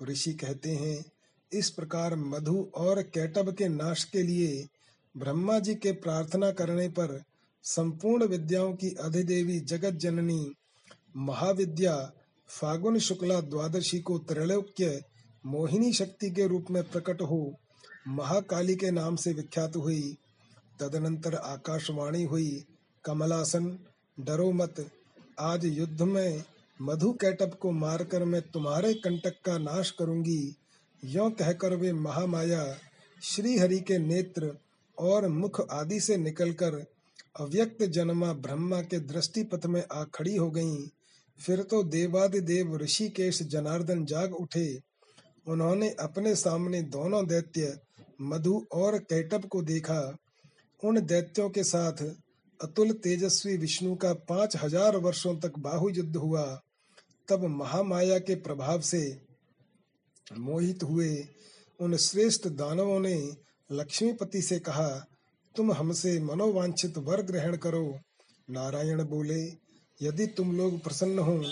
ऋषि कहते हैं, इस प्रकार मधु और कैटब के नाश के लिए ब्रह्मा जी के प्रार्थना करने पर संपूर्ण विद्याओं की अधिदेवी जगत जननी महाविद्या फागुन शुक्ला द्वादशी को त्रैलोक्य मोहिनी शक्ति के रूप में प्रकट हो, महाकाली के नाम से विख्यात हुई। तदनंतर आकाशवाणी हुई, कमलासन, डरो मत। आज युद्ध में मधु कैटअप को मारकर मैं तुम्हारे कंटक का नाश करूँगी। यो कहकर वे महामाया श्री हरि के नेत्र और मुख आदि से निकलकर अव्यक्त जन्मा ब्रह्मा के दृष्टि पथ में आ खड़ी हो गईं। फिर तो देवादिदेव ऋषिकेश जनार्दन जाग उठे। उन्होंने अपने सामने दोनों दैत्य, मधु और कैटब को देखा। उन दैत्यों के साथ अतुल तेजस्वी विष्णु का पाँच हज़ार वर्षों तक बाहु युद्ध हुआ। तब महामाया के प्रभाव से मोहित हुए। उन श्रेष्ठ दानवों ने लक्ष्मीपति से कहा तुम हमसे मनोवांछित वर ग्रहण करो। नारायण बोले, यदि तुम लोग प्रसन्न हो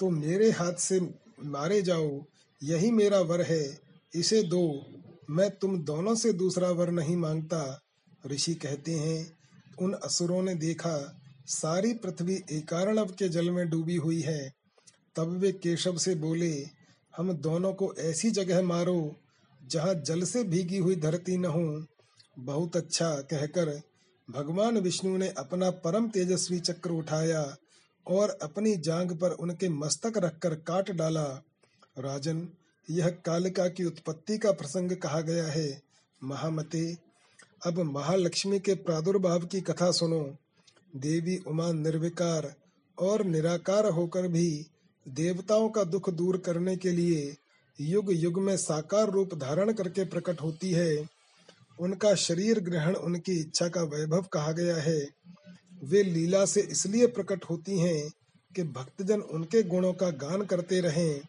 तो मेरे हाथ से मारे जाओ। यही मेरा वर है, इसे दो। मैं तुम दोनों से दूसरा वर नहीं माँगता। ऋषि कहते हैं, उन असुरों ने देखा, सारी पृथ्वी एकारणव के जल में डूबी हुई है। तब वे केशव से बोले, हम दोनों को ऐसी जगह मारो, जहाँ जल से भीगी हुई धरती न हो। बहुत अच्छा कहकर भगवान विष्णु ने अपना परम तेजस्वी चक्र उठाया और अपनी जांग पर उनके मस्तक रखकर काट डाला। राजन, यह कालिका की उत्पत्ति का प्रसंग कहा गया है। महामते, अब महालक्ष्मी के प्रादुर्भाव की कथा सुनो। देवी उमा निर्विकार और निराकार होकर भी देवताओं का दुख दूर करने के लिए युग युग में साकार रूप धारण करके प्रकट होती है। उनका शरीर ग्रहण उनकी इच्छा का वैभव कहा गया है। वे लीला से इसलिए प्रकट होती हैं कि भक्तजन उनके गुणों का गान करते रहें।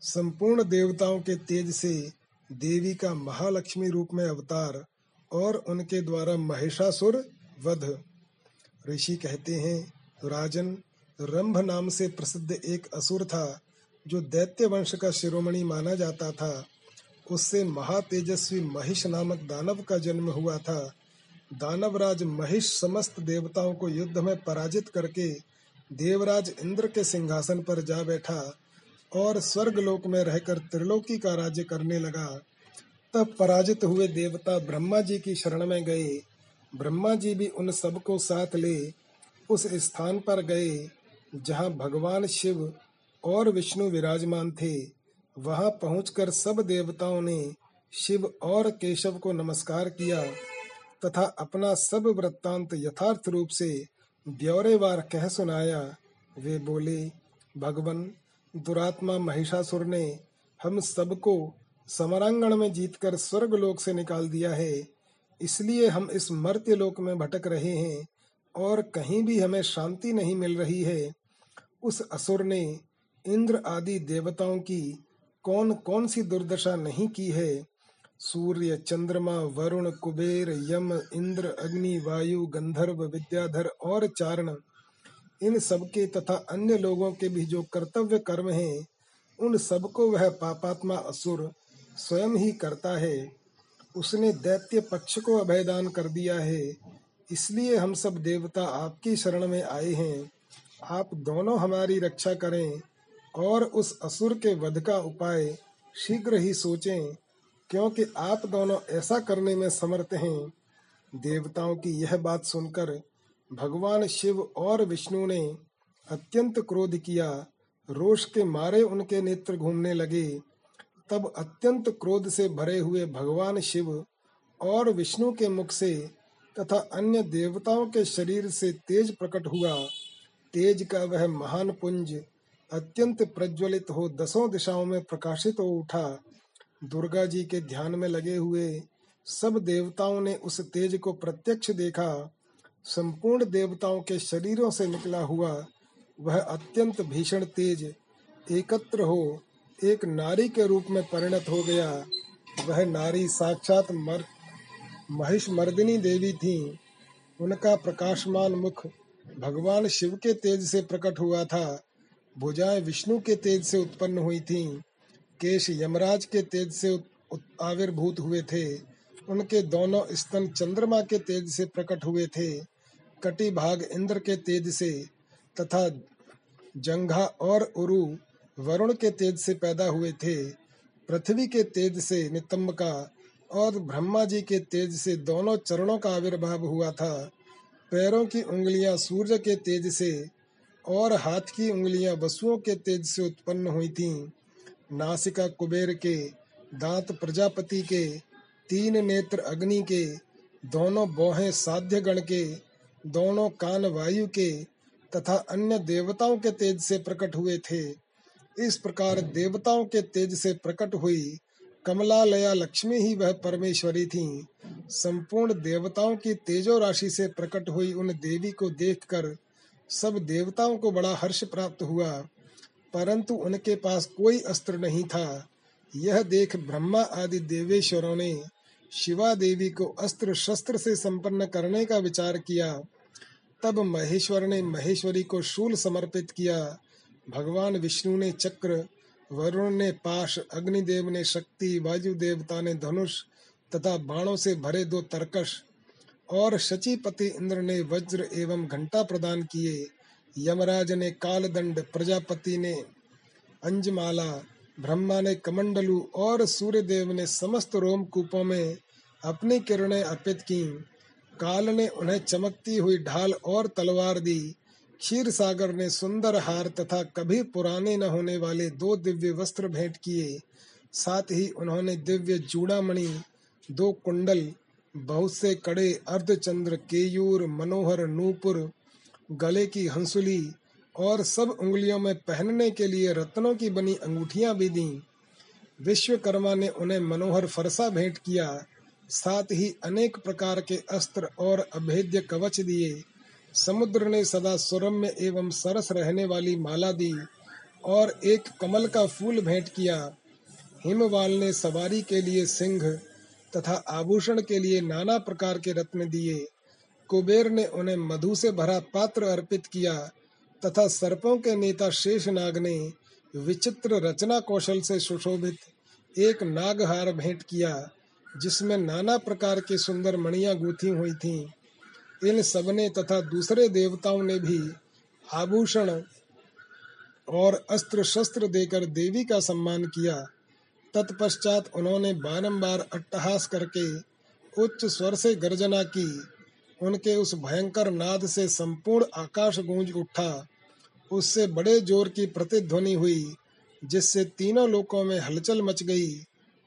संपूर्ण देवताओं के तेज से देवी का महालक्ष्मी रूप में अवतार और उनके द्वारा महिषासुर वध। ऋषि कहते हैं, राजन, रंभ नाम से प्रसिद्ध एक असुर था, जो दैत्य वंश का शिरोमणि माना जाता था। उससे महातेजस्वी महिष नामक दानव का जन्म हुआ था। दानवराज महिष समस्त देवताओं को युद्ध में पराजित करके देवराज इंद्र के सिंहासन पर जा बैठा और स्वर्ग लोक में रहकर त्रिलोकी का राज्य करने लगा। तब पराजित हुए देवता ब्रह्मा जी की शरण में गए। ब्रह्मा जी भी उन सबको साथ ले उस स्थान पर गए, जहाँ भगवान शिव और विष्णु विराजमान थे। वहाँ पहुंचकर सब देवताओं ने शिव और केशव को नमस्कार किया तथा अपना सब वृत्तांत यथार्थ रूप से ब्यौरेवार कह सुनाया। वे बोले, भगवान, दुरात्मा महिषासुर ने हम सबको समरांगण में जीतकर स्वर्ग लोक से निकाल दिया है। इसलिए हम इस मर्त्य लोक में भटक रहे हैं और कहीं भी हमें शांति नहीं मिल रही है। उस असुर ने इंद्र आदि देवताओं की कौन कौन सी दुर्दशा नहीं की है? सूर्य, चंद्रमा, वरुण, कुबेर, यम, इंद्र, अग्नि, वायु, गंधर्व, विद्याधर और चारण। इन सबके तथा अन्य लोगों के भी जो कर्तव्य कर्म हैं, उन सबको वह पापात्मा असुर स्वयं ही करता है। उसने दैत्य पक्ष को अभयदान कर दिया है। इसलिए हम सब देवता आपकी शरण में आए हैं। आप दोनों हमारी रक्षा करें। और उस असुर के वध का उपाय शीघ्र ही सोचें, क्योंकि आप दोनों ऐसा करने में समर्थ हैं। देवताओं की यह बात सुनकर भगवान शिव और विष्णु ने अत्यंत क्रोध किया, रोष के मारे उनके नेत्र घूमने लगे। तब अत्यंत क्रोध से भरे हुए भगवान शिव और विष्णु के मुख से तथा अन्य देवताओं के शरीर से तेज प्रकट हुआ। तेज का वह महान पुंज अत्यंत प्रज्वलित हो दसों दिशाओं में प्रकाशित हो उठा। दुर्गा जी के ध्यान में लगे हुए सब देवताओं ने उस तेज को प्रत्यक्ष देखा। संपूर्ण देवताओं के शरीरों से निकला हुआ वह अत्यंत भीषण तेज, एकत्र हो, एक नारी के रूप में परिणत हो गया। वह नारी साक्षात मर महिष मर्दिनी देवी थी। उनका प्रकाशमान मुख भगवान शिव के तेज से प्रकट हुआ था। भुजाएँ विष्णु के तेज से उत्पन्न हुई थीं। केश यमराज के तेज से आविर्भूत हुए थे। उनके दोनों स्तन चंद्रमा के तेज से प्रकट हुए थे। कटी भाग इंद्र के तेज से तथा जंघा और उरु वरुण के तेज से पैदा हुए थे। पृथ्वी के तेज से नितंब का और ब्रह्मा जी के तेज से दोनों चरणों का आविर्भाव हुआ था। पैरों की उंगलियाँ सूर्य के तेज से और हाथ की उंगलियाँ वसुओं के तेज से उत्पन्न हुई थीं। नासिका कुबेर के, दांत प्रजापति के, तीन नेत्र अग्नि के, दोनों बोहे साध्य गण के, दोनों कान वायु के, तथा अन्य देवताओं के तेज से प्रकट हुए थे। इस प्रकार देवताओं के तेज से प्रकट हुई कमलालया लक्ष्मी ही वह परमेश्वरी थी। संपूर्ण देवताओं की तेजो राशि से प्रकट हुई उन देवी को देखकर सब देवताओं को बड़ा हर्ष प्राप्त हुआ, परंतु उनके पास कोई अस्त्र नहीं था। यह देख ब्रह्मा आदि देवेश्वरों ने शिवा देवी को अस्त्र शस्त्र से संपन्न करने का विचार किया। तब महेश्वर ने महेश्वरी को शूल समर्पित किया। भगवान विष्णु ने चक्र, वरुण ने पाश, अग्निदेव ने शक्ति वायु देवता ने धनुष तथा बाणों से भरे दो तरकश और शचीपति इंद्र ने वज्र एवं घंटा प्रदान किए। यमराज ने कालदंड, प्रजापति ने अंजमाला, ब्रह्मा ने कमंडलू और सूर्यदेव ने समस्त रोम कूपों में अपनी किरणें अर्पित की। काल ने उन्हें चमकती हुई ढाल और तलवार दी। क्षीर सागर ने सुंदर हार तथा कभी पुराने न होने वाले दो दिव्य वस्त्र भेंट किए। साथ ही उन्होंने दिव्य चूड़ामणि, दो कुंडल बहुत से कड़े अर्धचंद्र, केयूर, मनोहर, नूपुर, गले की हंसुली और सब उंगलियों में पहनने के लिए रत्नों की बनी अंगूठियाँ भी दी। विश्वकर्मा ने उन्हें मनोहर फरसा भेंट किया। साथ ही अनेक प्रकार के अस्त्र और अभेद्य कवच दिए। समुद्र ने सदा सुरम्य एवं सरस रहने वाली माला दी और एक कमल का फूल भेंट किया। हिमवाल ने सवारी के लिए सिंह तथा आभूषण के लिए नाना प्रकार के रत्न दिए। कुबेर ने उन्हें मधु से भरा पात्र अर्पित किया तथा सर्पों के नेता शेष नाग ने विचित्र रचना कौशल से सुशोभित एक नागहार भेंट किया, जिसमें नाना प्रकार की सुंदर मणियाँ गूथी हुई थीं। इन सबने तथा दूसरे देवताओं ने भी आभूषण और अस्त्र शस्त्र देकर देवी का सम्मान किया। तत्पश्चात उन्होंने बारंबार अट्टहास करके उच्च स्वर से गर्जना की। उनके उस भयंकर नाद से संपूर्ण आकाश गूंज उठा। उससे बड़े ज़ोर की प्रतिध्वनि हुई, जिससे तीनों लोकों में हलचल मच गई।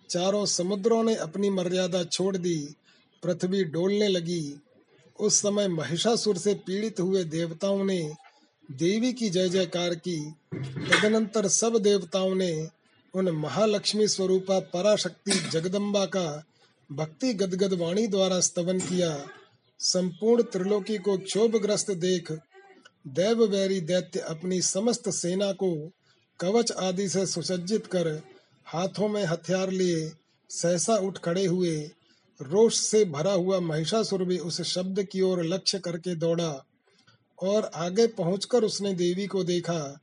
चारों समुद्रों ने अपनी मर्यादा छोड़ दी, पृथ्वी डोलने लगी। उस समय महिषासुर से पीड़ित हुए देवताओं ने देवी की जय जयकार की। तदनंतर सब देवताओं ने उन महालक्ष्मी स्वरूपा पराशक्ति जगदम्बा का भक्ति गदगद वाणी द्वारा स्तवन किया। संपूर्ण त्रिलोकी को क्षोभग्रस्त देख देव वैरी दैत्य अपनी समस्त सेना को कवच आदि से सुसज्जित कर हाथों में हथियार लिए सहसा उठ खड़े हुए। रोष से भरा हुआ महिषासुर भी उस शब्द की ओर लक्ष्य करके दौड़ा और आगे पहुंचकर उसने देवी को देखा।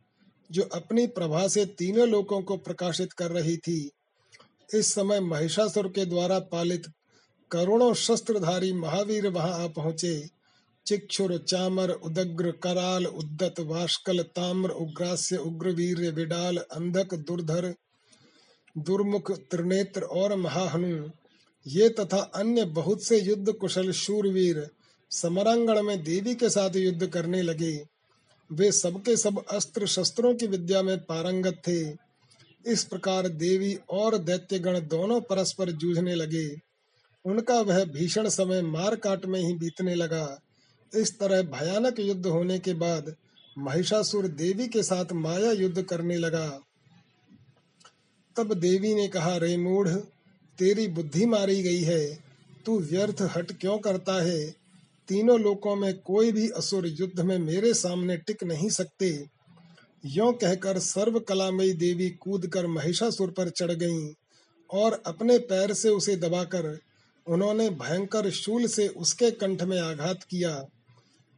जो अपनी प्रभा से तीनों लोकों को प्रकाशित कर रही थी, इस समय महिषासुर के द्वारा पालित करोड़ों शस्त्रधारी महावीर वहाँ आ पहुँचे। चिक्षुर, चामर, उदग्र, कराल, उद्दत, वाष्कल, ताम्र, उग्रास्य, उग्रवीर, विडाल, अंधक, दुर्धर, दुर्मुख, त्रिनेत्र और महाहनु। ये तथा अन्य बहुत से युद्ध कुशल शूरवीर समरांगण में देवी के साथ युद्ध करने लगे। वे सबके सब अस्त्र शस्त्रों की विद्या में पारंगत थे। इस प्रकार देवी और दैत्यगण दोनों परस्पर जूझने लगे। उनका वह भीषण समय मार काट में ही बीतने लगा। इस तरह भयानक युद्ध होने के बाद महिषासुर देवी के साथ माया युद्ध करने लगा। तब देवी ने कहा, रे मूढ़, तेरी बुद्धि मारी गई है। तू व्यर्थ हट क्यों करता है? तीनों लोकों में कोई भी असुर युद्ध में मेरे सामने टिक नहीं सकते। यो कहकर सर्व कलामयी देवी कूद कर महिषासुर पर चढ़ गईं और अपने पैर से उसे दबाकर उन्होंने भयंकर शूल से उसके कंठ में आघात किया।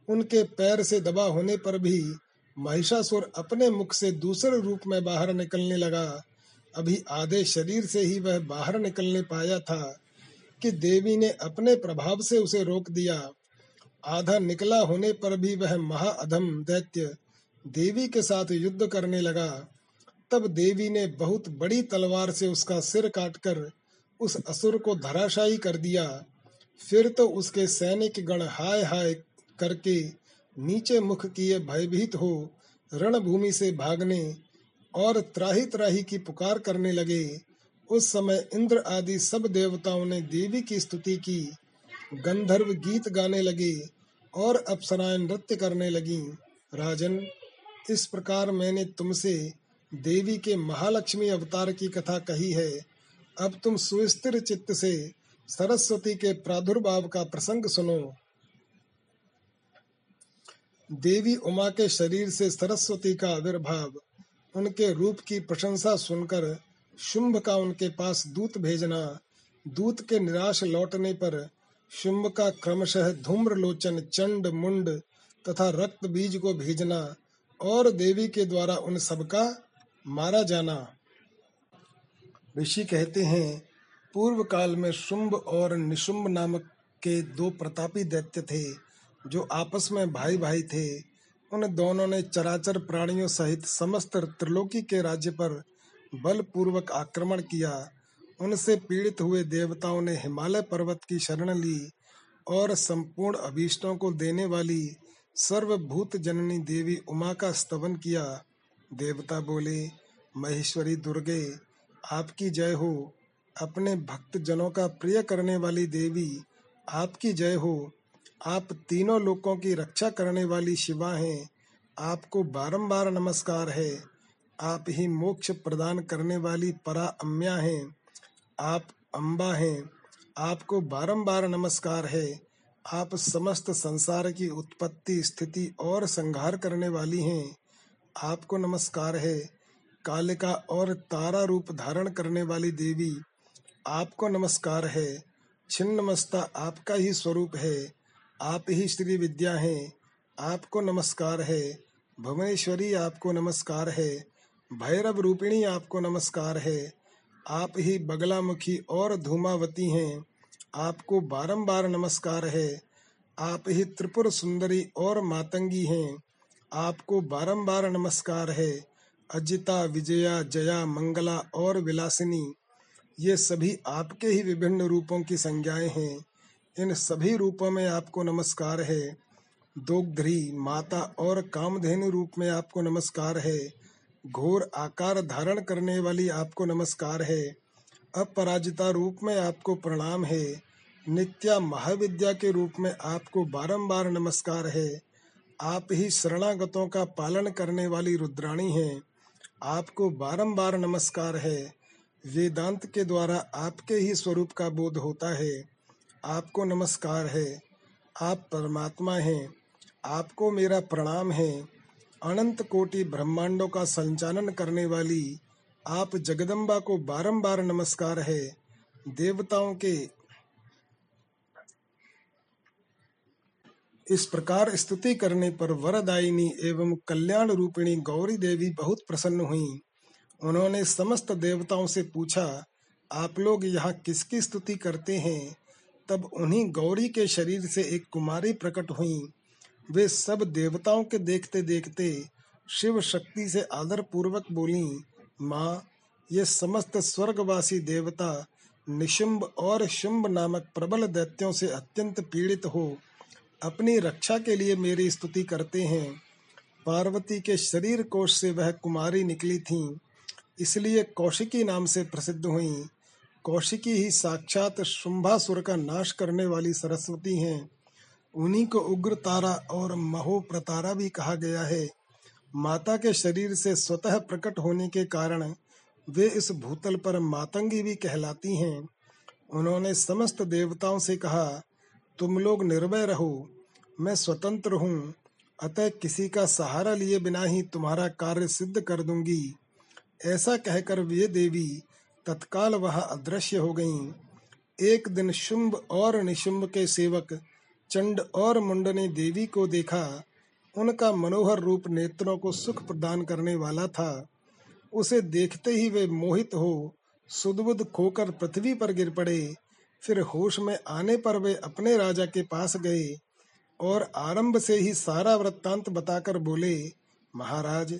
उनके पैर से दबा होने पर भी महिषासुर अपने मुख से दूसरे रूप में बाहर निकलने लगा। अभी आधे शरीर से ही वह बाहर निकलने पाया था कि देवी ने अपने प्रभाव से उसे रोक दिया। आधा निकला होने पर भी वह महाअधम दैत्य देवी के साथ युद्ध करने लगा। तब देवी ने बहुत बड़ी तलवार से उसका सिर काटकर उस असुर को धराशायी कर दिया। फिर तो उसके सैनिक गण हाय हाय करके नीचे मुख किए भयभीत हो रणभूमि से भागने और त्राही त्राही की पुकार करने लगे। उस समय इंद्र आदि सब देवताओं ने देवी की स्तुति की। गंधर्व गीत गाने लगे और अप्सराएँ नृत्य करने लगी। राजन, इस प्रकार मैंने तुमसे देवी के महालक्ष्मी अवतार की कथा कही है। अब तुम सुस्थिर चित्त से सरस्वती के प्रादुर्भाव का प्रसंग सुनो। देवी उमा के शरीर से सरस्वती का आविर्भाव, उनके रूप की प्रशंसा सुनकर शुंभ का उनके पास दूत भेजना, दूत के निराश लौटने पर शुंभ का क्रमशः धूम्र लोचन चंड, मुंड तथा रक्त बीज को भेजना और देवी के द्वारा उन सबका मारा जाना। ऋषि कहते हैं, पूर्व काल में शुंभ और निशुंभ नामक के दो प्रतापी दैत्य थे, जो आपस में भाई भाई थे। उन दोनों ने चराचर प्राणियों सहित समस्त त्रिलोकी के राज्य पर बलपूर्वक आक्रमण किया। उनसे पीड़ित हुए देवताओं ने हिमालय पर्वत की शरण ली और संपूर्ण अभीष्टों को देने वाली सर्वभूत जननी देवी उमा का स्तवन किया। देवता बोले, महेश्वरी दुर्गे, आपकी जय हो। अपने भक्त जनों का प्रिय करने वाली देवी, आपकी जय हो। आप तीनों लोकों की रक्षा करने वाली शिवा हैं। आपको बारंबार नमस्कार है। आप ही मोक्ष प्रदान करने वाली परा अम्या हैं। आप अम्बा हैं, आपको बारंबार नमस्कार है। आप समस्त संसार की उत्पत्ति, स्थिति और संहार करने वाली हैं। आपको नमस्कार है। कालिका और तारा रूप धारण करने वाली देवी, आपको नमस्कार है। छिन्नमस्ता आपका ही स्वरूप है। आप ही श्री विद्या हैं। आपको नमस्कार है। भुवनेश्वरी आपको नमस्कार है। भैरव रूपिणी आपको नमस्कार है। आप ही बगलामुखी और धूमावती हैं। आपको बारंबार नमस्कार है। आप ही त्रिपुर सुंदरी और मातंगी हैं। आपको बारंबार नमस्कार है। अजिता, विजया, जया, मंगला और विलासिनी, ये सभी आपके ही विभिन्न रूपों की संज्ञाएँ हैं। इन सभी रूपों में आपको नमस्कार है। दोग्ध्री, माता और कामधेनु रूप में आपको नमस्कार है। घोर आकार धारण करने वाली आपको नमस्कार है। अपराजिता रूप में आपको प्रणाम है। नित्या महाविद्या के रूप में आपको बारंबार नमस्कार है। आप ही शरणागतों का पालन करने वाली रुद्राणी हैं। आपको बारंबार नमस्कार है। वेदांत के द्वारा आपके ही स्वरूप का बोध होता है। आपको नमस्कार है। आप परमात्मा हैं। आपको मेरा प्रणाम है। अनंत कोटि ब्रह्मांडों का संचालन करने वाली आप जगदम्बा को बारंबार नमस्कार है, देवताओं के। इस प्रकार स्तुति करने पर वरदायिनी एवं कल्याण रूपिणी गौरी देवी बहुत प्रसन्न हुई। उन्होंने समस्त देवताओं से पूछा, आप लोग यहाँ किसकी स्तुति करते हैं? तब उन्हीं गौरी के शरीर से एक कुमारी प्रकट हुई। वे सब देवताओं के देखते देखते शिव शक्ति से आदर पूर्वक बोली, माँ, ये समस्त स्वर्गवासी देवता निशुंभ और शुंभ नामक प्रबल दैत्यों से अत्यंत पीड़ित हो, अपनी रक्षा के लिए मेरी स्तुति करते हैं। पार्वती के शरीर कोश से वह कुमारी निकली थी, इसलिए कौशिकी नाम से प्रसिद्ध हुई। कौशिकी ही साक्षात शुंभासुर का नाश करने वाली सरस्वती हैं। उन्हीं को उग्र तारा और महो प्रतारा भी कहा गया है। माता के शरीर से स्वतः प्रकट होने के कारण वे इस भूतल पर मातंगी भी कहलाती हैं। उन्होंने समस्त देवताओं से कहा, तुम लोग निर्भय रहो, मैं स्वतंत्र हूँ, अतः किसी का सहारा लिए बिना ही तुम्हारा कार्य सिद्ध कर दूँगी। ऐसा कहकर वे देवी तत्काल वह अदृश्य हो गईं। एक दिन शुंभ और निशुंभ के सेवक चंड और मुंड ने देवी को देखा, उनका मनोहर रूप नेत्रों को सुख प्रदान करने वाला था। उसे देखते ही वे मोहित हो, सुदबुद खोकर पृथ्वी पर गिर पड़े। फिर होश में आने पर वे अपने राजा के पास गए और आरंभ से ही सारा वृत्तांत बताकर बोले, महाराज,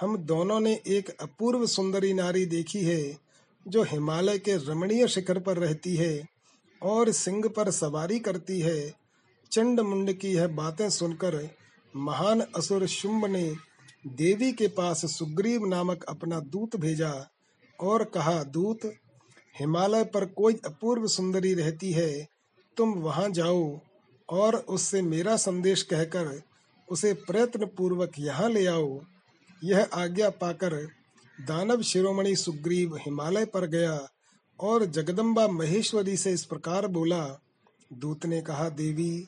हम दोनों ने एक अपूर्व सुंदरी नारी देखी है, जो हिमालय के रमणीय शिखर पर रहती है और सिंह पर सवारी करती है। चंड मुंड की यह बातें सुनकर महान असुर शुंभ ने देवी के पास सुग्रीव नामक अपना दूत भेजा और कहा, दूत, हिमालय पर कोई अपूर्व सुंदरी रहती है, तुम वहाँ जाओ और उससे मेरा संदेश कहकर उसे प्रयत्न पूर्वक यहाँ ले आओ। यह आज्ञा पाकर दानव शिरोमणि सुग्रीव हिमालय पर गया और जगदम्बा महेश्वरी से इस प्रकार बोला, दूत ने कहा, देवी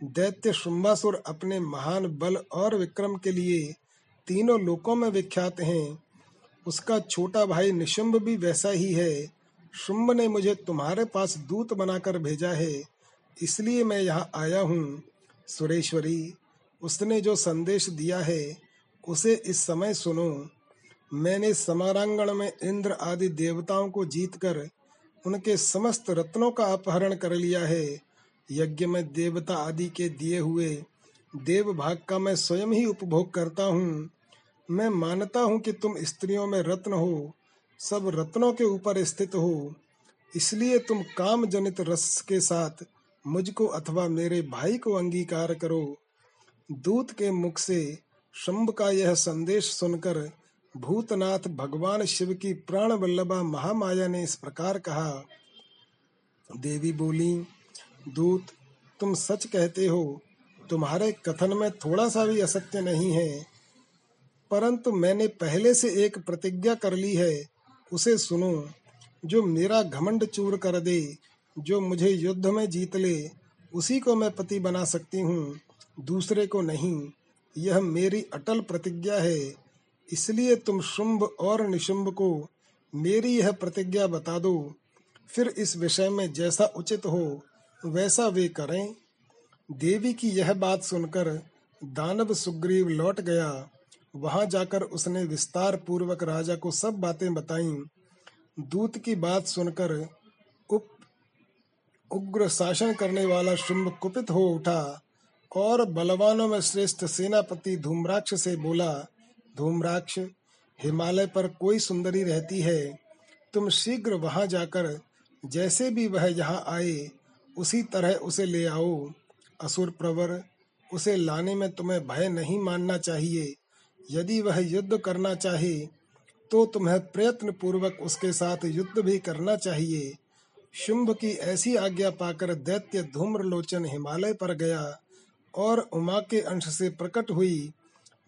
दैत्य शुंभासुर अपने महान बल और विक्रम के लिए तीनों लोकों में विख्यात हैं। उसका छोटा भाई निशुंभ भी वैसा ही है। शुंभ ने मुझे तुम्हारे पास दूत बनाकर भेजा है, इसलिए मैं यहाँ आया हूँ। सुरेश्वरी, उसने जो संदेश दिया है, उसे इस समय सुनो। मैंने समारांगण में इंद्र आदि देवताओं को जीतकर उनके समस्त रत्नों का अपहरण कर लिया है। यज्ञ में देवता आदि के दिए हुए देव भाग का मैं स्वयं ही उपभोग करता हूँ। मैं मानता हूँ कि तुम स्त्रियों में रत्न हो, सब रत्नों के ऊपर स्थित हो। इसलिए तुम काम जनित रस के साथ मुझको अथवा मेरे भाई को अंगीकार करो। दूत के मुख से शंभ का यह संदेश सुनकर भूतनाथ भगवान शिव की प्राण वल्लभा महामाया ने इस प्रकार कहा, देवी बोली दूत, तुम सच कहते हो, तुम्हारे कथन में थोड़ा सा भी असत्य नहीं है। परंतु मैंने पहले से एक प्रतिज्ञा कर ली है, उसे सुनो, जो मेरा घमंड चूर कर दे, जो मुझे युद्ध में जीत ले, उसी को मैं पति बना सकती हूँ, दूसरे को नहीं। यह मेरी अटल प्रतिज्ञा है, इसलिए तुम शुंभ और निशुंभ को मेरी यह प्रतिज्ञा बता दो। फिर इस विषय में जैसा उचित हो वैसा वे करें। देवी की यह बात सुनकर दानव सुग्रीव लौट गया। वहाँ जाकर उसने विस्तार पूर्वक राजा को सब बातें बताईं। दूत की बात सुनकर उप उग्र शासन करने वाला शुंभ कुपित हो उठा और बलवानों में श्रेष्ठ सेनापति धूम्राक्ष से बोला, धूम्राक्ष, हिमालय पर कोई सुंदरी रहती है। तुम शीघ्र वहाँ जाकर जैसे भी वह यहाँ आए उसी तरह उसे ले आओ, असुर प्रवर। उसे लाने में तुम्हें भय नहीं मानना चाहिए। यदि वह युद्ध करना चाहे तो तुम्हें प्रयत्न पूर्वक उसके साथ युद्ध भी करना चाहिए। शुंभ की ऐसी आज्ञा पाकर दैत्य धूम्रलोचन हिमालय पर गया और उमा के अंश से प्रकट हुई।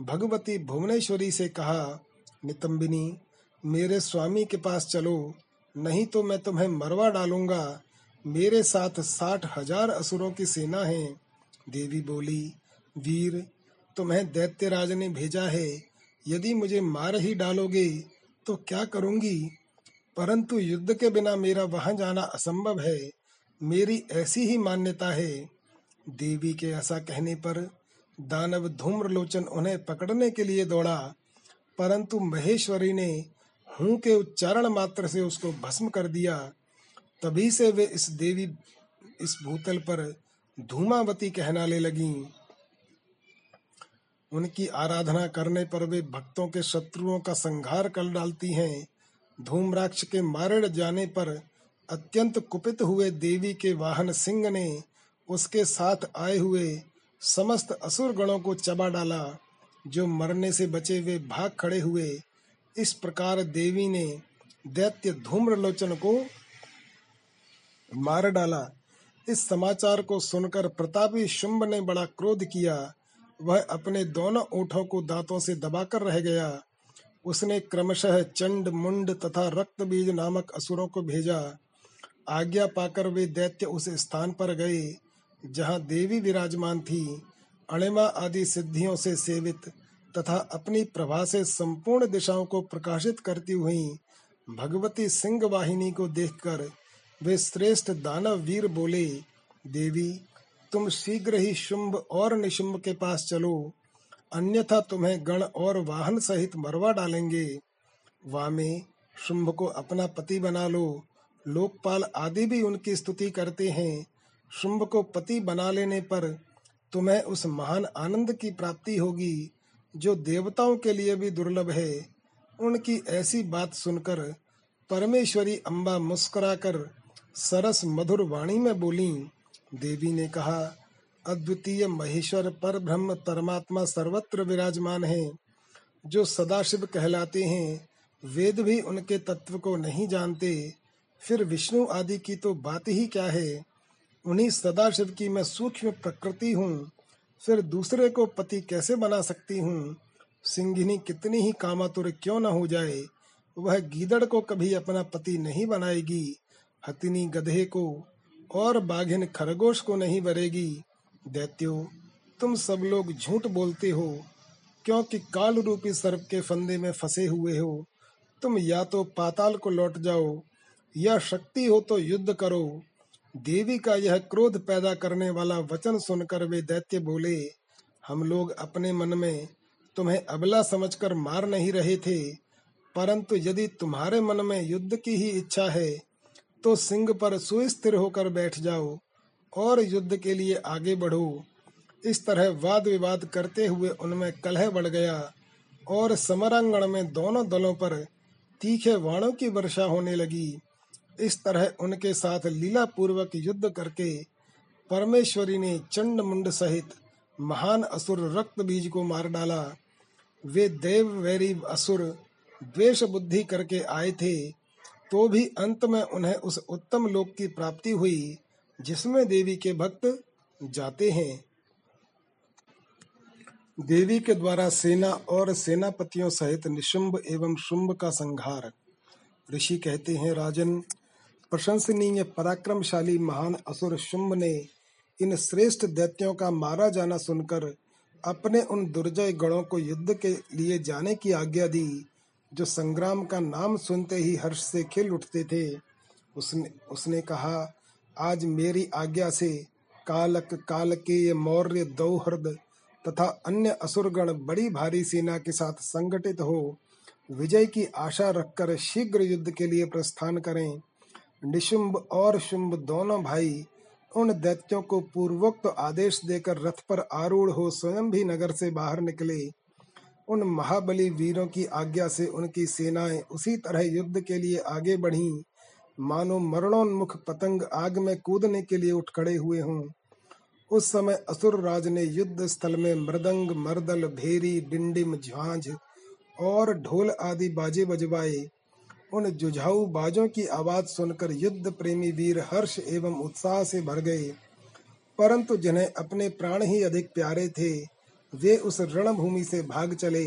भगवती भुवनेश्वरी से कहा, नितंबिनी, मेरे स्वामी के पास चलो, नहीं तो मैं तुम्हें मरवा डालूँगा। मेरे साथ साठ हज़ार असुरों की सेना है। देवी बोली, वीर, तुम्हें दैत्यराज ने भेजा है। यदि मुझे मार ही डालोगे तो क्या करूँगी? परंतु युद्ध के बिना मेरा वहाँ जाना असंभव है। मेरी ऐसी ही मान्यता है। देवी के ऐसा कहने पर दानव धूम्रलोचन उन्हें पकड़ने के लिए दौड़ा। परंतु महेश्वरी ने हूँ के उच्चारण मात्र से उसको भस्म कर दिया। तभी से वे इस देवी, इस भूतल पर धूमावती कहनाने लगी। उनकी आराधना करने पर वे भक्तों के शत्रुओं का संहार कर डालती हैं। धूम्राक्ष के मारे जाने पर अत्यंत कुपित हुए देवी के वाहन सिंह ने उसके साथ आए हुए समस्त असुर गणों को चबा डाला, जो मरने से बचे वे भाग खड़े हुए। इस प्रकार देवी ने दैत्य धूम्रलोचन को मार डाला। इस समाचार को सुनकर प्रतापी शुंभ ने बड़ा क्रोध किया। वह अपने दोनों ऊँटों को दांतों से दबाकर रह गया। उसने क्रमशः चंड, मुंड तथा रक्त बीज नामक असुरों को भेजा। आज्ञा पाकर वे दैत्य उस स्थान पर गए, जहाँ देवी विराजमान थी। अणिमा आदि सिद्धियों से सेवित तथा अपनी प्रभा से संपूर्ण दिशाओं को प्रकाशित करती हुई, भगवती सिंह वाहिनी को देखकर वे श्रेष्ठ दानव वीर बोले, देवी, तुम शीघ्र ही शुंभ और निशुंभ के पास चलो। अन्यथा तुम्हें गण और वाहन सहित मरवा डालेंगे। वामे, शुंभ को अपना पति बना लो। लोकपाल आदि भी उनकी स्तुति करते हैं। शुंभ को पति बना लेने पर तुम्हें उस महान आनंद की प्राप्ति होगी, जो देवताओं के लिए भी दुर्लभ है। उनकी ऐसी बात सुनकर परमेश्वरी अम्बा मुस्कुराकर सरस मधुर वाणी में बोली, देवी ने कहा, अद्वितीय महेश्वर पर ब्रह्म परमात्मा सर्वत्र विराजमान है। जो सदाशिव कहलाते हैं, वेद भी उनके तत्व को नहीं जानते। फिर विष्णु आदि की तो बात ही क्या है? उन्हीं सदाशिव की मैं सूक्ष्म प्रकृति हूँ। फिर दूसरे को पति कैसे बना सकती हूँ? सिंघिनी कितनी ही कामातुर क्यों न हो जाए? वह गीदड़ को कभी अपना पति नहीं बनाएगी। हथिनी गधे को और बाघिन खरगोश को नहीं बरेगी। दैत्यो, तुम सब लोग झूठ बोलते हो, क्योंकि काल रूपी सर्प के फंदे में फंसे हुए हो। तुम या तो पाताल को लौट जाओ, या शक्ति हो तो युद्ध करो। देवी का यह क्रोध पैदा करने वाला वचन सुनकर वे दैत्य बोले, हम लोग अपने मन में तुम्हें अबला समझकर मार नहीं रहे थे, परंतु यदि तुम्हारे मन में युद्ध की ही इच्छा है तो सिंह पर सुस्थिर होकर बैठ जाओ और युद्ध के लिए आगे बढ़ो। इस तरह वाद विवाद करते हुए उनमें कलह बढ़ गया और समरांगण में दोनों दलों पर तीखे वाणों की वर्षा होने लगी। इस तरह उनके साथ लीला पूर्वक युद्ध करके परमेश्वरी ने चंड मुंड सहित महान असुर रक्त बीज को मार डाला। वे देव वैरी असुर द्वेष बुद्धि करके आए थे। तो भी अंत में उन्हें उस उत्तम लोक की प्राप्ति हुई, जिसमें देवी के भक्त जाते हैं। देवी के द्वारा सेना और सेनापतियों सहित निशुंभ एवं शुंभ का संहार। ऋषि कहते हैं, राजन, प्रशंसनीय, पराक्रमशाली, महान असुर शुंभ ने इन श्रेष्ठ दैत्यों का मारा जाना सुनकर अपने उन दुर्जय गणों को युद्ध के लिए जाने की आज्ञा दी। जो संग्राम का नाम सुनते ही हर्ष से खिल उठते थे, उसने उसने कहा, आज मेरी आज्ञा से कालक काल के मौर्य दौहृद तथा अन्य असुरगण बड़ी भारी सेना के साथ संगठित हो, विजय की आशा रखकर शीघ्र युद्ध के लिए प्रस्थान करें। निशुंभ और शुंभ दोनों भाई उन दैत्यों को पूर्वोक्त आदेश देकर रथ पर आरूढ़ हो स्वयं भी नगर से बाहर निकले। उन महाबली वीरों की आज्ञा से उनकी सेनाएँ उसी तरह युद्ध के लिए आगे बढ़ी। मानो मरणोन्मुख पतंग आग में कूदने के लिए उठ खड़े हुए हों। उस समय असुर राज ने युद्ध स्थल में मृदंग, मर्दल, भेरी, डिंडिम, झांझ और ढोल आदि बाजे बजवाए। उन जुझाऊ बाजों की आवाज़ सुनकर युद्ध प्रेमी वीर हर्ष एवं उत्साह से भर गए। परंतु जिन्हें अपने प्राण ही अधिक प्यारे थे वे उस रणभूमि से भाग चले।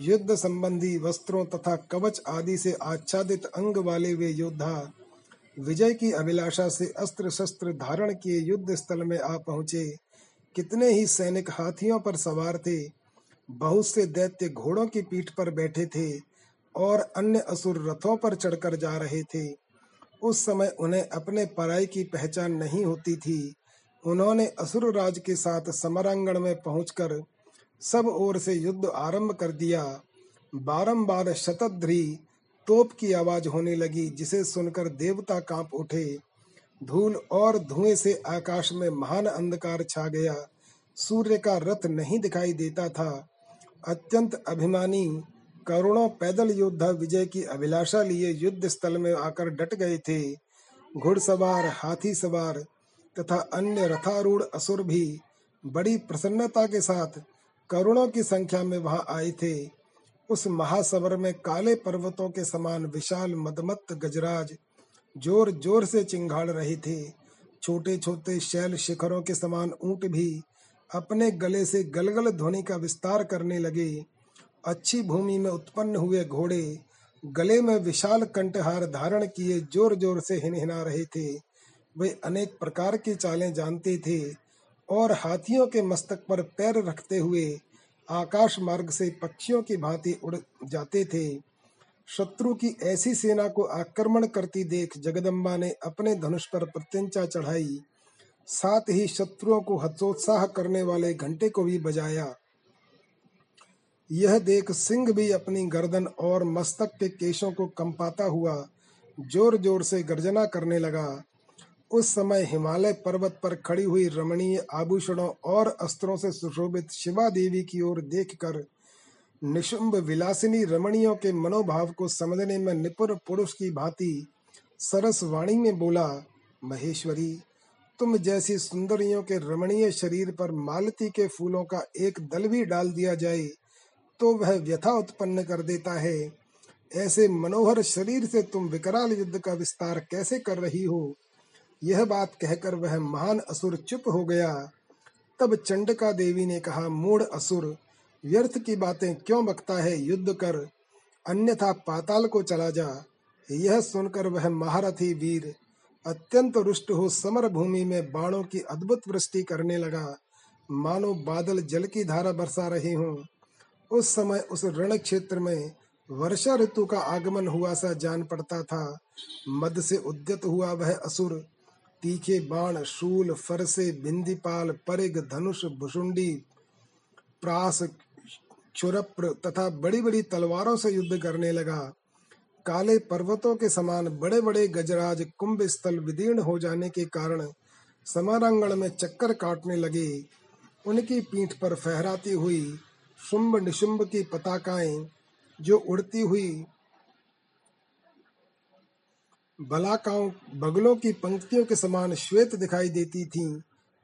युद्ध संबंधी वस्त्रों तथा कवच आदि से आच्छादित अंग वाले वे योद्धा, विजय की अभिलाषा से अस्त्र शस्त्र धारण किए युद्ध स्थल में आ पहुँचे। कितने ही सैनिक हाथियों पर सवार थे, बहुत से दैत्य घोड़ों की पीठ पर बैठे थे और अन्य असुर रथों पर चढ़कर जा रहे थे। उस समय उन्हें अपने पराई की पहचान नहीं होती थी। उन्होंने असुर राज के साथ समरांगण में पहुंचकर सब ओर से युद्ध आरंभ कर दिया। बारंबार शतद्री तोप की आवाज़ होने लगी, जिसे सुनकर देवता काँप उठे। धूल और धुएँ से आकाश में महान अंधकार छा गया। सूर्य का रथ नहीं दिखाई देता था। अत्यंत अभिमानी करोड़ों पैदल योद्धा विजय की अभिलाषा लिए युद्ध स्थल में आकर डट गए थे। घुड़सवार, हाथी सवार तथा अन्य रथारूढ़ असुर भी बड़ी प्रसन्नता के साथ करोड़ों की संख्या में वहाँ आए थे। उस महासवर में काले पर्वतों के समान विशाल मदमत्त गजराज ज़ोर ज़ोर से चिंगाड़ रहे थे। छोटे छोटे शैल शिखरों के समान ऊँट भी अपने गले से गलगल ध्वनि का विस्तार करने लगे। अच्छी भूमि में उत्पन्न हुए घोड़े गले में विशाल कंठहार धारण किए ज़ोर ज़ोर से हिनहिना रहे थे। वे अनेक प्रकार की चालें जानते थे। और हाथियों के मस्तक पर पैर रखते हुए आकाश मार्ग से पक्षियों की भांति उड़ जाते थे। शत्रु की ऐसी सेना को आक्रमण करती देख जगदम्बा ने अपने धनुष पर प्रत्यंचा चढ़ाई। साथ ही शत्रुओं को हतोत्साह करने वाले घंटे को भी बजाया। यह देख सिंह भी अपनी गर्दन और मस्तक के केशों को कंपाता हुआ ज़ोर ज़ोर से गर्जना करने लगा। उस समय हिमालय पर्वत पर खड़ी हुई रमणीय आभूषणों और अस्त्रों से सुशोभित शिवा देवी की ओर देखकर निशुंभ विलासिनी रमणियों के मनोभाव को समझने में निपुण पुरुष की भांति सरस वाणी में बोला, महेश्वरी, तुम जैसी सुंदरियों के रमणीय शरीर पर मालती के फूलों का एक दल भी डाल दिया जाए तो वह व्यथा उत्पन्न कर देता है। ऐसे मनोहर शरीर से तुम विकराल युद्ध का विस्तार कैसे कर रही हो? यह बात कहकर वह महान असुर चुप हो गया। तब चंडका देवी ने कहा, मूढ़ असुर, व्यर्थ की बातें क्यों बकता है युद्ध कर? अन्यथा पाताल को चला जा। यह सुनकर वह महारथी वीर अत्यंत रुष्ट हो समर भूमि में बाणों की अद्भुत वृष्टि करने लगा। मानो बादल जल की धारा बरसा रहे हों। उस समय उस रण क्षेत्र में वर्षा ऋतु का आगमन हुआ सा जान पड़ता था। मद से उद्यत हुआ वह असुर। तीखे बाण, शूल, फरसे, बिंदीपाल परिग धनुष भुषुंडी प्रास क्षुरप्र तथा बड़ी बड़ी तलवारों से युद्ध करने लगा। काले पर्वतों के समान बड़े बड़े गजराज कुंभ स्थल विदीर्ण हो जाने के कारण समारांगण में चक्कर काटने लगे। उनकी पीठ पर फहराती हुई शुंभ निशुंभ की पताकाएँ जो उड़ती हुई बलाकाओं बगलों की पंक्तियों के समान श्वेत दिखाई देती थीं,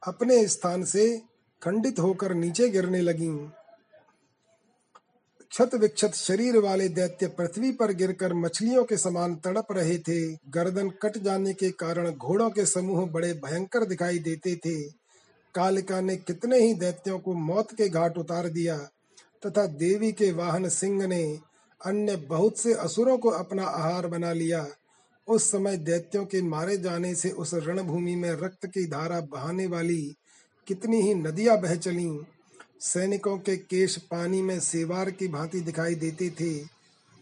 अपने स्थान से खंडित होकर नीचे गिरने लगीं। क्षत विक्षत शरीर वाले दैत्य पृथ्वी पर गिरकर मछलियों के समान तड़प रहे थे। गर्दन कट जाने के कारण घोड़ों के समूह बड़े भयंकर दिखाई देते थे। कालिका ने कितने ही दैत्यों को मौत के घाट उतार दिया तथा देवी के वाहन सिंह ने अन्य बहुत से असुरों को अपना आहार बना लिया। उस समय दैत्यों के मारे जाने से उस रणभूमि में रक्त की धारा बहाने वाली कितनी ही नदियाँ बह चलीं। सैनिकों के केश पानी में सेवार की भांति दिखाई देते थे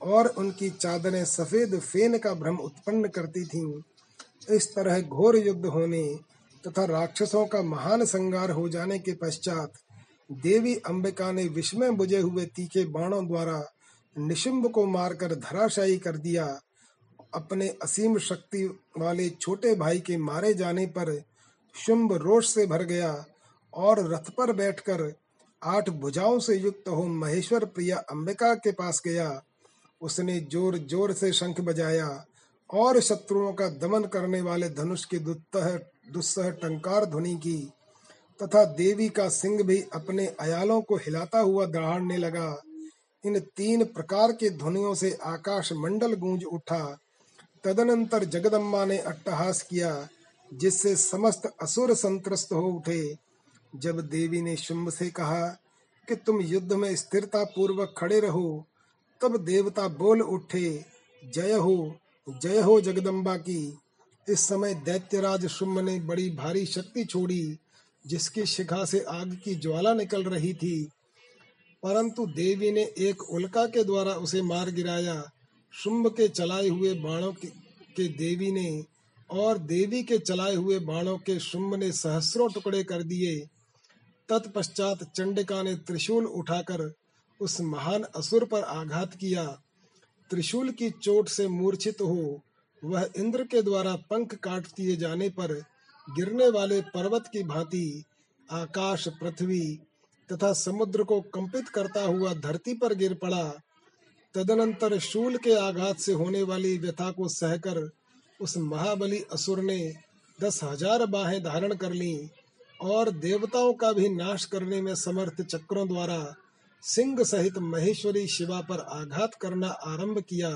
और उनकी चादरें सफ़ेद फेन का भ्रम उत्पन्न करती थीं। इस तरह घोर युद्ध होने तथा राक्षसों का महान संगार हो जाने के पश्चात देवी अंबिका ने विस्मय बुझे हुए तीखे बाणों द्वारा निशुंभ को मारकर धराशायी कर दिया अपने असीम शक्ति वाले छोटे भाई के मारे जाने पर शुंभ रोष से भर गया और रथ पर बैठकर आठ भुजाओं से युक्त हो महेश्वर प्रिया अंबिका के पास गया। उसने ज़ोर ज़ोर से शंख बजाया और शत्रुओं का दमन करने वाले धनुष की दुस्सह टंकार ध्वनि की तथा देवी का सिंह भी अपने अयालों को हिलाता हुआ दहाड़ने लगा। इन तीन प्रकार के ध्वनियों से आकाश मंडल गूंज उठा। तदनंतर जगदम्बा ने अट्टहास किया, जिससे समस्त असुर संत्रस्त हो उठे। जब देवी ने शुंभ से कहा कि तुम युद्ध में स्थिरता पूर्वक खड़े रहो, तब देवता बोल उठे, जय हो जय हो जगदम्बा की। इस समय दैत्यराज शुम्भ ने बड़ी भारी शक्ति छोड़ी, जिसकी शिखा से आग की ज्वाला निकल रही थी। परंतु देवी ने एक उल्का के द्वारा उसे मार गिराया शुंभ के चलाए हुए बाणों के, के देवी ने और देवी के चलाए हुए बाणों के शुंभ ने सहस्रों टुकड़े कर दिए। तत्पश्चात चंडिका ने त्रिशूल उठाकर उस महान असुर पर आघात किया। त्रिशूल की चोट से मूर्छित हो वह इंद्र के द्वारा पंख काट दिए जाने पर गिरने वाले पर्वत की भांति आकाश पृथ्वी तथा समुद्र को कंपित करता हुआ धरती पर गिर पड़ा। तदनंतर शूल के आघात से होने वाली व्यथा को सहकर उस महाबली असुर ने दस हज़ार बाहें धारण कर ली और देवताओं का भी नाश करने में समर्थ चक्रों द्वारा सिंह सहित महेश्वरी शिवा पर आघात करना आरंभ किया।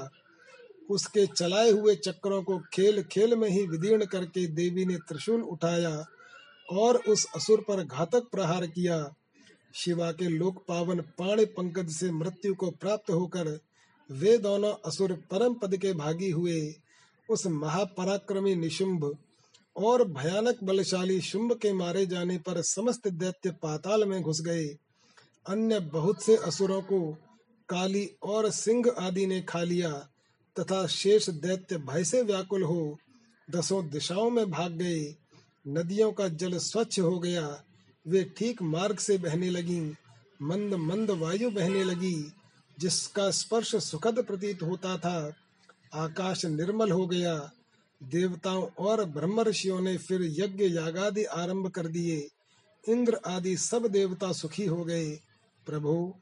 उसके चलाए हुए चक्रों को खेल खेल में ही विदीर्ण करके देवी ने त्रिशूल उठाया और उस असुर पर घातक प्रहार किया। शिवा के लोक पावन पाण पंकज से मृत्यु को प्राप्त होकर वे दोनों असुर परम पद के भागी हुए। उस महापराक्रमी निशुंभ और भयानक बलशाली शुंभ के मारे जाने पर समस्त दैत्य पाताल में घुस गए। अन्य बहुत से असुरों को काली और सिंह आदि ने खा लिया तथा शेष दैत्य भय से व्याकुल हो दसों दिशाओं में भाग गए। नदियों का जल स्वच्छ हो गया वे ठीक मार्ग से बहने लगी, मंद मंद वायु बहने लगी, जिसका स्पर्श सुखद प्रतीत होता था। आकाश निर्मल हो गया। देवताओं और ब्रह्म ऋषियों ने फिर यज्ञ यागादि आरंभ कर दिए। इंद्र आदि सब देवता सुखी हो गए। प्रभु,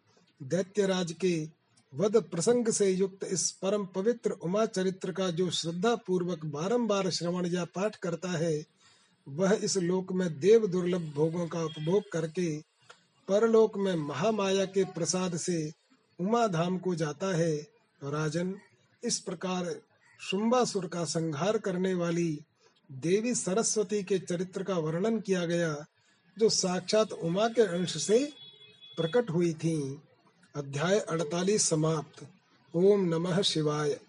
दैत्यराज के वध प्रसंग से युक्त इस परम पवित्र उमा चरित्र का जो श्रद्धा पूर्वक बारंबार श्रवण या पाठ करता है वह इस लोक में देव दुर्लभ भोगों का उपभोग करके परलोक में महामाया के प्रसाद से उमा धाम को जाता है। राजन, इस प्रकार शुंबासुर का संहार करने वाली देवी सरस्वती के चरित्र का वर्णन किया गया, जो साक्षात उमा के अंश से प्रकट हुई थी। अध्याय अड़तालीस समाप्त। ओम नमः शिवाय।